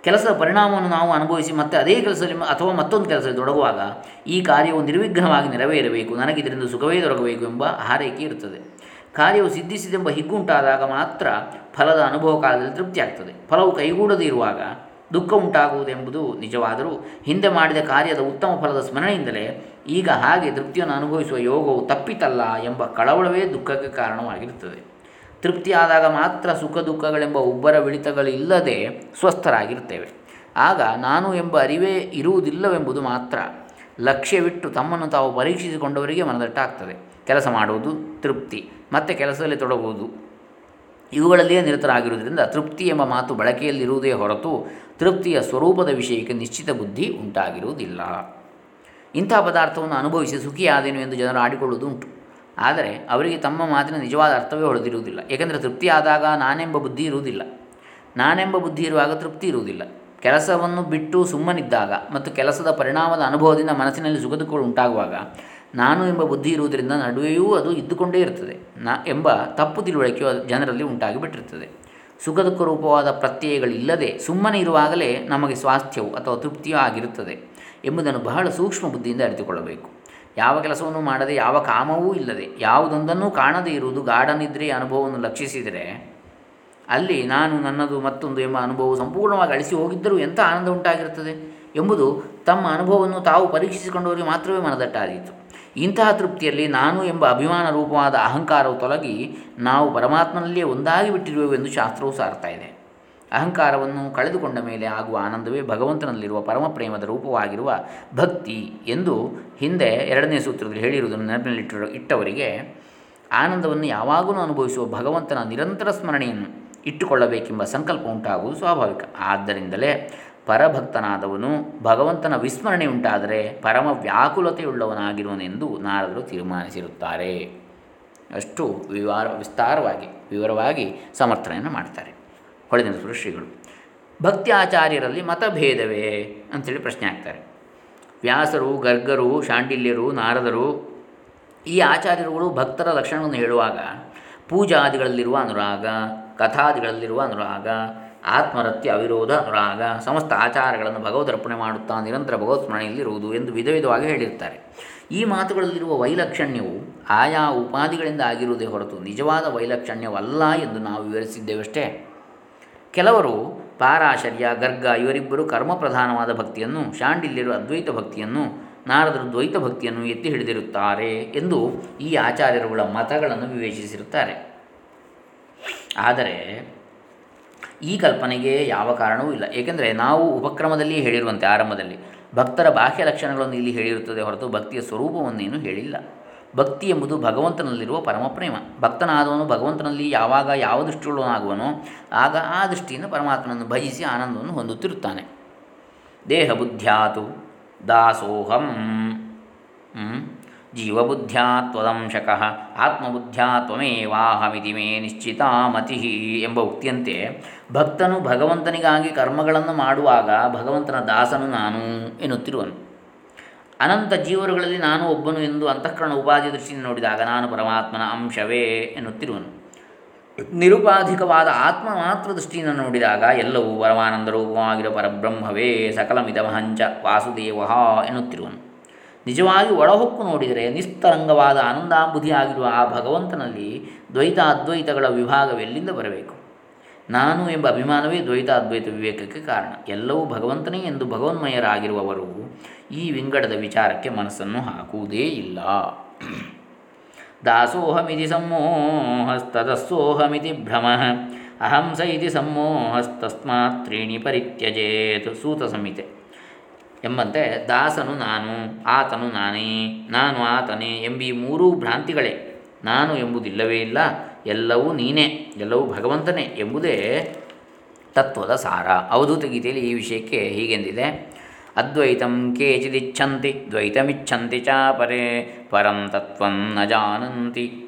ಕೆಲಸದ ಪರಿಣಾಮವನ್ನು ನಾವು ಅನುಭವಿಸಿ ಮತ್ತೆ ಅದೇ ಕೆಲಸದಲ್ಲಿ ಅಥವಾ ಮತ್ತೊಂದು ಕೆಲಸದಲ್ಲಿ ತೊಡಗುವಾಗ ಈ ಕಾರ್ಯವು ನಿರ್ವಿಘ್ನವಾಗಿ ನೆರವೇರಬೇಕು ನನಗೆ ಇದರಿಂದ ಸುಖವೇ ದೊರಕಬೇಕು ಎಂಬ ಹಾರೈಕೆ ಇರುತ್ತದೆ. ಕಾರ್ಯವು ಸಿದ್ಧಿಸಿದೆಂಬ ಹಿಗ್ಗುಂಟಾದಾಗ ಮಾತ್ರ ಫಲದ ಅನುಭವ ಕಾಲದಲ್ಲಿ ತೃಪ್ತಿಯಾಗ್ತದೆ ಫಲವು ಕೈಗೂಡದೇ ಇರುವಾಗ ದುಃಖ ಉಂಟಾಗುವುದೆಂಬುದು ನಿಜವಾದರೂ ಹಿಂದೆ ಮಾಡಿದ ಕಾರ್ಯದ ಉತ್ತಮ ಫಲದ ಸ್ಮರಣೆಯಿಂದಲೇ ಈಗ ಹಾಗೆ ತೃಪ್ತಿಯನ್ನು ಅನುಭವಿಸುವ ಯೋಗವು ತಪ್ಪಿತಲ್ಲ ಎಂಬ ಕಳವಳವೇ ದುಃಖಕ್ಕೆ ಕಾರಣವಾಗಿರುತ್ತದೆ. ತೃಪ್ತಿಯಾದಾಗ ಮಾತ್ರ ಸುಖ ದುಃಖಗಳೆಂಬ ಉಬ್ಬರ ವಿಳಿತಗಳಿಲ್ಲದೆ ಸ್ವಸ್ಥರಾಗಿರುತ್ತೇವೆ. ಆಗ ನಾನು ಎಂಬ ಅರಿವೇ ಇರುವುದಿಲ್ಲವೆಂಬುದು ಮಾತ್ರ ಲಕ್ಷ್ಯವಿಟ್ಟು ತಮ್ಮನ್ನು ತಾವು ಪರೀಕ್ಷಿಸಿಕೊಂಡವರಿಗೆ ಮನದಟ್ಟಾಗ್ತದೆ. ಕೆಲಸ ಮಾಡುವುದು ತೃಪ್ತಿ, ಮತ್ತು ಕೆಲಸದಲ್ಲಿ ತೊಡಗುವುದು. ಇವುಗಳಲ್ಲಿಯೇ ನಿರತರಾಗಿರುವುದರಿಂದ ತೃಪ್ತಿ ಎಂಬ ಮಾತು ಬಳಕೆಯಲ್ಲಿರುವುದೇ ಹೊರತು ತೃಪ್ತಿಯ ಸ್ವರೂಪದ ವಿಷಯಕ್ಕೆ ನಿಶ್ಚಿತ ಬುದ್ಧಿ ಉಂಟಾಗಿರುವುದಿಲ್ಲ. ಇಂಥ ಪದಾರ್ಥವನ್ನು ಅನುಭವಿಸಿ ಸುಖಿಯಾದೇನು ಎಂದು ಜನರು ಆಡಿಕೊಳ್ಳುವುದುಂಟು ಆದರೆ ಅವರಿಗೆ ತಮ್ಮ ಮಾತಿನ ನಿಜವಾದ ಅರ್ಥವೇ ಹೊಳೆದಿರುವುದಿಲ್ಲ ಏಕೆಂದರೆ ತೃಪ್ತಿಯಾದಾಗ ನಾನೆಂಬ ಬುದ್ಧಿ ಇರುವುದಿಲ್ಲ. ನಾನೆಂಬ ಬುದ್ಧಿ ಇರುವಾಗ ತೃಪ್ತಿ ಇರುವುದಿಲ್ಲ. ಕೆಲಸವನ್ನು ಬಿಟ್ಟು ಸುಮ್ಮನಿದ್ದಾಗ ಮತ್ತು ಕೆಲಸದ ಪರಿಣಾಮದ ಅನುಭವದಿಂದ ಮನಸ್ಸಿನಲ್ಲಿ ಸುಗದುಗಳು ಉಂಟಾಗುವಾಗ ನಾನು ಎಂಬ ಬುದ್ಧಿ ಇರುವುದರಿಂದ ನಡುವೆಯೂ ಅದು ಇದ್ದುಕೊಂಡೇ ಇರುತ್ತದೆ. ನ ಎಂಬ ತಪ್ಪು ತಿಳುವಳಿಕೆಯು ಜನರಲ್ಲಿ ಉಂಟಾಗಿಬಿಟ್ಟಿರುತ್ತದೆ ಸುಖ ದುಃಖ ರೂಪವಾದ ಪ್ರತ್ಯಯಗಳಿಲ್ಲದೆ ಸುಮ್ಮನೆ ಇರುವಾಗಲೇ ನಮಗೆ ಸ್ವಾಸ್ಥ್ಯವು ಅಥವಾ ತೃಪ್ತಿಯೂ ಆಗಿರುತ್ತದೆ ಎಂಬುದನ್ನು ಬಹಳ ಸೂಕ್ಷ್ಮ ಬುದ್ಧಿಯಿಂದ ಅರಿತುಕೊಳ್ಳಬೇಕು. ಯಾವ ಕೆಲಸವನ್ನು ಮಾಡದೆ ಯಾವ ಕಾಮವೂ ಇಲ್ಲದೆ ಯಾವುದೊಂದನ್ನು ಕಾಣದೇ ಇರುವುದು ಗಾಢನಿದ್ರೆಯ ಅನುಭವವನ್ನು ಲಕ್ಷಿಸಿದರೆ ಅಲ್ಲಿ ನಾನು ನನ್ನದು ಮತ್ತೊಂದು ಎಂಬ ಅನುಭವವು ಸಂಪೂರ್ಣವಾಗಿ ಅಳಿಸಿ ಹೋಗಿದ್ದರೂ ಎಂಥ ಆನಂದ ಉಂಟಾಗಿರುತ್ತದೆ ಎಂಬುದು ತಮ್ಮ ಅನುಭವವನ್ನು ತಾವು ಪರೀಕ್ಷಿಸಿಕೊಂಡವರಿಗೆ ಮಾತ್ರವೇ ಮನದಟ್ಟಾದೀತು. ಇಂತಹ ತೃಪ್ತಿಯಲ್ಲಿ ನಾನು ಎಂಬ ಅಭಿಮಾನ ರೂಪವಾದ ಅಹಂಕಾರವು ತೊಲಗಿ ನಾವು ಪರಮಾತ್ಮನಲ್ಲಿಯೇ ಒಂದಾಗಿ ಬಿಟ್ಟಿರುವೆವು ಎಂದು ಶಾಸ್ತ್ರವು ಸಾರ್ತಾ ಇದೆ. ಅಹಂಕಾರವನ್ನು ಕಳೆದುಕೊಂಡ ಮೇಲೆ ಆಗುವ ಆನಂದವೇ ಭಗವಂತನಲ್ಲಿರುವ ಪರಮ ಪ್ರೇಮದ ರೂಪವಾಗಿರುವ ಭಕ್ತಿ ಎಂದು ಹಿಂದೆ ಎರಡನೇ ಸೂತ್ರದಲ್ಲಿ ಹೇಳಿರುವುದನ್ನು ನೆನಪಿನಲ್ಲಿಟ್ಟಿರೋ ಇಟ್ಟವರಿಗೆ ಆನಂದವನ್ನು ಯಾವಾಗಲೂ ಅನುಭವಿಸುವ ಭಗವಂತನ ನಿರಂತರ ಸ್ಮರಣೆಯನ್ನು ಇಟ್ಟುಕೊಳ್ಳಬೇಕೆಂಬ ಸಂಕಲ್ಪ ಉಂಟಾಗುವುದು ಸ್ವಾಭಾವಿಕ. ಆದ್ದರಿಂದಲೇ ಪರಭಕ್ತನಾದವನು ಭಗವಂತನ ವಿಸ್ಮರಣೆ ಉಂಟಾದರೆ ಪರಮ ವ್ಯಾಕುಲತೆಯುಳ್ಳವನಾಗಿರುವನೆಂದು ನಾರದರು ತೀರ್ಮಾನಿಸಿರುತ್ತಾರೆ. ಅಷ್ಟು ವಿವಾರ, ವಿಸ್ತಾರವಾಗಿ, ವಿವರವಾಗಿ ಸಮರ್ಥನೆಯನ್ನು ಮಾಡ್ತಾರೆ. ಹೊಳೆದಿನ ಶ್ರೀಗಳು ಭಕ್ತಿ ಆಚಾರ್ಯರಲ್ಲಿ ಮತಭೇದವೇ? ಅಂಥೇಳಿ ಪ್ರಶ್ನೆ ಆಗ್ತಾರೆ ವ್ಯಾಸರು, ಗರ್ಗರು, ಶಾಂಡಿಲ್ಯರು, ನಾರದರು, ಈ ಆಚಾರ್ಯರುಗಳು ಭಕ್ತರ ಲಕ್ಷಣವನ್ನು ಹೇಳುವಾಗ ಪೂಜಾದಿಗಳಲ್ಲಿರುವ ಅನುರಾಗ ಕಥಾದಿಗಳಲ್ಲಿರುವ ಅನುರಾಗ, ಆತ್ಮರತ್ಯ, ಅವಿರೋಧ, ಅನುರಾಗ, ಸಮಸ್ತ ಆಚಾರಗಳನ್ನು ಭಗವದರ್ಪಣೆ ಮಾಡುತ್ತಾ ನಿರಂತರ ಭಗವತ್ ಸ್ಮರಣೆಯಲ್ಲಿರುವುದು ಎಂದು ವಿಧ ವಿಧವಾಗಿ ಹೇಳಿರ್ತಾರೆ ಈ ಮಾತುಗಳಲ್ಲಿರುವ ವೈಲಕ್ಷಣ್ಯವು ಆಯಾ ಉಪಾಧಿಗಳಿಂದ ಆಗಿರುವುದೇ ಹೊರತು ನಿಜವಾದ ವೈಲಕ್ಷಣ್ಯವಲ್ಲ ಎಂದು ನಾವು ವಿವರಿಸಿದ್ದೇವಷ್ಟೇ. ಕೆಲವರು ಪಾರಾಶರ್ಯ, ಗರ್ಗ ಇವರಿಬ್ಬರು ಕರ್ಮಪ್ರಧಾನವಾದ ಭಕ್ತಿಯನ್ನು, ಶಾಂಡಿಲ್ಯರು ಅದ್ವೈತ ಭಕ್ತಿಯನ್ನು, ನಾರದರು ದ್ವೈತ ಭಕ್ತಿಯನ್ನು ಎತ್ತಿ ಹಿಡಿದಿರುತ್ತಾರೆ ಎಂದು ಈ ಆಚಾರ್ಯರುಗಳ ಮತಗಳನ್ನು ವಿವೇಚಿಸಿರುತ್ತಾರೆ. ಆದರೆ ಈ ಕಲ್ಪನೆಗೆ ಯಾವ ಕಾರಣವೂ ಇಲ್ಲ. ಏಕೆಂದರೆ ನಾವು ಉಪಕ್ರಮದಲ್ಲಿ ಹೇಳಿರುವಂತೆ ಆರಂಭದಲ್ಲಿ ಭಕ್ತರ ಬಾಹ್ಯ ಲಕ್ಷಣಗಳನ್ನು ಇಲ್ಲಿ ಹೇಳಿರುತ್ತದೆ ಹೊರತು ಭಕ್ತಿಯ ಸ್ವರೂಪವನ್ನೇನು ಹೇಳಿಲ್ಲ. ಭಕ್ತಿ ಎಂಬುದು ಭಗವಂತನಲ್ಲಿರುವ ಪರಮಪ್ರೇಮ ಭಕ್ತನಾದವನು ಭಗವಂತನಲ್ಲಿ ಯಾವಾಗ ಯಾವ ದೃಷ್ಟಿಯುಳ್ಳವನಾಗುವನೋ ಆಗ ಆ ದೃಷ್ಟಿಯಿಂದ ಪರಮಾತ್ಮನನ್ನು ಭಜಿಸಿ ಆನಂದವನ್ನು ಹೊಂದುತ್ತಿರುತ್ತಾನೆ. ದೇಹ ಬುದ್ಧ್ಯಾತು ದಾಸೋಹಂ. ಜೀವಬುದ್ಧ್ಯಾ ತ್ವದಂಶಕಃ, ಆತ್ಮಬುದ್ಧ್ಯಾ ತ್ವಮೇವಾಹಮಿತಿ ಮೇ ನಿಶ್ಚಿತ ಮತಿ ಎಂಬ ಉಕ್ತಿಯಂತೆ ಭಕ್ತನು ಭಗವಂತನಿಗಾಗಿ ಕರ್ಮಗಳನ್ನು ಮಾಡುವಾಗ ಭಗವಂತನ ದಾಸನು ನಾನು ಎನ್ನುತ್ತಿರುವನು. ಅನಂತ ಜೀವರುಗಳಲ್ಲಿ ನಾನು ಒಬ್ಬನು ಎಂದು ಅಂತಃಕರಣ ಉಪಾಧಿ ದೃಷ್ಟಿಯಿಂದ ನೋಡಿದಾಗ ನಾನು ಪರಮಾತ್ಮನ ಅಂಶವೇ ಎನ್ನುತ್ತಿರುವನು. ನಿರುಪಾಧಿಕವಾದ ಆತ್ಮ ಮಾತ್ರ ದೃಷ್ಟಿಯಿಂದ ನೋಡಿದಾಗ ಎಲ್ಲವೂ ಪರಮಾನಂದ ರೂಪವಾಗಿರೋ ಪರಬ್ರಹ್ಮವೇ ಸಕಲಮಿದಮಹಂಚ ವಾಸುದೇವ ಎನ್ನುತ್ತಿರುವನು. ನಿಜವಾಗಿ ಒಳಹೊಕ್ಕು ನೋಡಿದರೆ ನಿಸ್ತರಂಗವಾದ ಆನಂದಾಂಬುಧಿಯಾಗಿರುವ ಆ ಭಗವಂತನಲ್ಲಿ ದ್ವೈತ ಅದ್ವೈತಗಳ ವಿಭಾಗವೆಲ್ಲಿಂದ ಬರಬೇಕು? ನಾನು ಎಂಬ ಅಭಿಮಾನವೇ ದ್ವೈತ ಅದ್ವೈತ ವಿವೇಕಕ್ಕೆ ಕಾರಣ. ಎಲ್ಲವೂ ಭಗವಂತನೇ ಎಂದು ಭಗವನ್ಮಯರಾಗಿರುವವರು ಈ ವಿಂಗಡದ ವಿಚಾರಕ್ಕೆ ಮನಸ್ಸನ್ನು ಹಾಕುವುದೇ ಇಲ್ಲ. ದಾಸೋಹಮಿತಿ ಸಮ್ಮೋಹಸ್ತದಸ್ಸೋಹಮಿತಿ ಭ್ರಮ. ಅಹಂಸ ಇತಿ ಸಮ್ಮೋಹಸ್ತಸ್ಮಾತ್ ತ್ರೀಣಿ ಪರಿತ್ಯಜೇತ್ ಸೂತ ಸಂಹಿತೆ. ಎಂಬಂತೆ ದಾಸನು ನಾನು, ಆತನು ನಾನೇ, ನಾನು ಆತನೇ ಎಂಬಿ ಮೂರೂ ಭ್ರಾಂತಿಗಳೇ. ನಾನು ಎಂಬುದಿಲ್ಲವೇ ಇಲ್ಲ, ಎಲ್ಲವೂ ನೀನೇ, ಎಲ್ಲವೂ ಭಗವಂತನೇ ಎಂಬುದೇ ತತ್ವದ ಸಾರ. ಅವಧೂತ ಗೀತೆಯಲ್ಲಿ ಈ ವಿಷಯಕ್ಕೆ ಹೀಗೆಂದಿದೆ. ಅದ್ವೈತಂ ಕೇಚಿದಿಚ್ಛಂತಿ, ದ್ವೈತಮಿಚ್ಛಂತಿ ಚಾ ಪರೇ ಪರಂ ತತ್ವಂ ನ ಜಾನಂತಿ.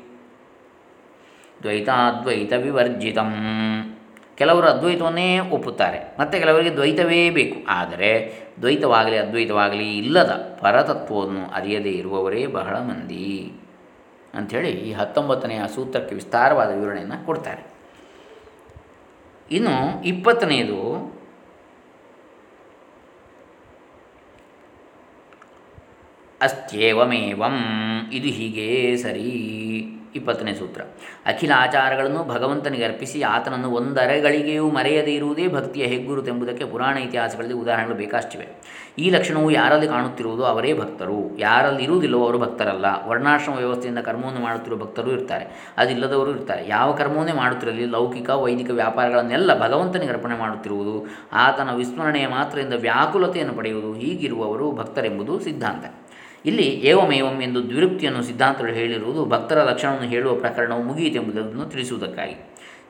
ದ್ವೈತಾದ್ವೈತ ವಿವರ್ಜಿತಂ ಕೆಲವರು ಅದ್ವೈತವನ್ನೇ ಒಪ್ಪುತ್ತಾರೆ. ಮತ್ತು ಕೆಲವರಿಗೆ ದ್ವೈತವೇ ಬೇಕು. ಆದರೆ ದ್ವೈತವಾಗಲಿ ಅದ್ವೈತವಾಗಲಿ ಇಲ್ಲದ ಪರತತ್ವವನ್ನು ಅರಿಯದೇ ಇರುವವರೇ ಬಹಳ ಮಂದಿ ಅಂಥೇಳಿ ಈ ಹತ್ತೊಂಬತ್ತನೆಯ ಸೂತ್ರಕ್ಕೆ ವಿಸ್ತಾರವಾದ ವಿವರಣೆಯನ್ನು ಕೊಡ್ತಾರೆ. ಇನ್ನು ಇಪ್ಪತ್ತನೆಯದು ಅಸ್ತ್ಯೇವಮೇವಂ ಇದು ಹೀಗೇ ಸರಿ. ಇಪ್ಪತ್ತನೇ ಸೂತ್ರ. ಅಖಿಲ ಆಚಾರಗಳನ್ನು ಭಗವಂತನಿಗೆ ಅರ್ಪಿಸಿ ಆತನನ್ನು ಒಂದರೆಗಳಿಗೆಯೂ ಮರೆಯದೇ ಇರುವುದೇ ಭಕ್ತಿಯ ಹೆಗ್ಗುರುತೆಂಬುದಕ್ಕೆ ಪುರಾಣ ಇತಿಹಾಸಗಳಲ್ಲಿ ಉದಾಹರಣೆಗಳು ಬೇಕಾಷ್ಟಿವೆ ಈ ಲಕ್ಷಣವು ಯಾರಲ್ಲಿ ಕಾಣುತ್ತಿರುವುದು ಅವರೇ ಭಕ್ತರು. ಯಾರಲ್ಲಿ ಇರುವುದಿಲ್ಲವೋ ಅವರು ಭಕ್ತರಲ್ಲ. ವರ್ಣಾಶ್ರಮ ವ್ಯವಸ್ಥೆಯಿಂದ ಕರ್ಮವನ್ನು ಮಾಡುತ್ತಿರುವ ಭಕ್ತರು ಇರ್ತಾರೆ. ಅದಿಲ್ಲದವರು ಇರ್ತಾರೆ. ಯಾವ ಕರ್ಮವನ್ನೇ ಮಾಡುತ್ತಿರಲಿ, ಲೌಕಿಕ, ವೈದಿಕ ವ್ಯಾಪಾರಗಳನ್ನೆಲ್ಲ ಭಗವಂತನಿಗೆ ಅರ್ಪಣೆ ಮಾಡುತ್ತಿರುವುದು, ಆತನ ವಿಸ್ಮರಣೆಯ ಮಾತ್ರದಿಂದ ವ್ಯಾಕುಲತೆಯನ್ನು ಪಡೆಯುವುದು, ಹೀಗಿರುವವರು ಭಕ್ತರೆಂಬುದು ಸಿದ್ಧಾಂತ. ಇಲ್ಲಿ ಏವಮೇವಂ ಎಂದು ದ್ವಿರುಕ್ತಿಯನ್ನು ಸಿದ್ಧಾಂತಗಳು ಹೇಳಿರುವುದು ಭಕ್ತರ ಲಕ್ಷಣವನ್ನು ಹೇಳುವ ಪ್ರಕರಣವು ಮುಗಿಯಿತೆಂಬುದನ್ನು ತಿಳಿಸುವುದಕ್ಕಾಗಿ.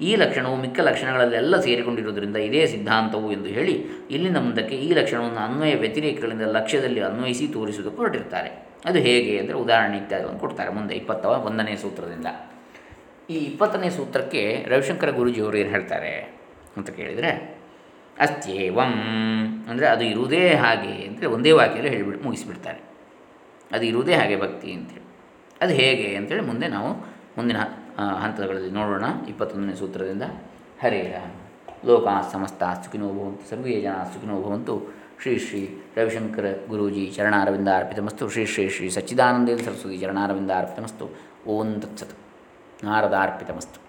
ಈ ಲಕ್ಷಣವು ಮಿಕ್ಕ ಲಕ್ಷಣಗಳಲ್ಲೆಲ್ಲ ಸೇರಿಕೊಂಡಿರುವುದರಿಂದ ಇದೇ ಸಿದ್ಧಾಂತವು ಎಂದು ಹೇಳಿ ಇಲ್ಲಿನ ಮುಂದಕ್ಕೆ ಈ ಲಕ್ಷಣವನ್ನು ಅನ್ವಯ ವ್ಯತಿರೇಕಗಳಿಂದ ಲಕ್ಷ್ಯದಲ್ಲಿ ಅನ್ವಯಿಸಿ ತೋರಿಸುವುದಕ್ಕೆ ಹೊರಟಿರ್ತಾರೆ ಅದು ಹೇಗೆ ಅಂದರೆ ಉದಾಹರಣೆ ಇತ್ಯಾದಿಗಳನ್ನು ಕೊಡ್ತಾರೆ ಮುಂದೆ ಇಪ್ಪತ್ತವ ಒಂದನೇ ಸೂತ್ರದಿಂದ. ಈ ಇಪ್ಪತ್ತನೇ ಸೂತ್ರಕ್ಕೆ ರವಿಶಂಕರ ಗುರುಜಿಯವರು ಏನು ಹೇಳ್ತಾರೆ ಅಂತ ಕೇಳಿದರೆ, ಅಸ್ತ್ಯೇವಂ ಅಂದರೆ ಅದು ಇರುವುದೇ ಹಾಗೆ ಅಂದರೆ ಒಂದೇ ವಾಕ್ಯಲ್ಲಿ ಹೇಳಿಬಿಟ್ಟು ಮುಗಿಸಿಬಿಡ್ತಾರೆ. ಅದು ಇರುವುದೇ ಹಾಗೆ ಭಕ್ತಿ ಅಂತೇಳಿ. ಅದು ಹೇಗೆ ಅಂತೇಳಿ ಮುಂದೆ ನಾವು ಮುಂದಿನ ಹಂತಗಳಲ್ಲಿ ನೋಡೋಣ. ಇಪ್ಪತ್ತೊಂದನೇ ಸೂತ್ರದಿಂದ, ಹರೇ ಲೋಕಾ ಸಮಸ್ತ ಸುಖಿನೋ ಭವಂತು. ಸರ್ವೇ ಜನ ಸುಖಿನೋ ಭವಂತು. ಶ್ರೀ ಶ್ರೀ ರವಿಶಂಕರ ಗುರೂಜಿ ಚರಣಾರವಿಂದ ಅರ್ಪಿತಮಸ್ತು ಶ್ರೀ ಶ್ರೀ ಶ್ರೀ ಸಚ್ಚಿದಾನಂದೇಂದ್ರ ಸರಸ್ವತಿ ಚರಣಾರವಿಂದ ಅರ್ಪಿತಮಸ್ತು ಓಂ ತತ್ಸತ್. ನಾರದಾರ್ಪಿತಮಸ್ತು.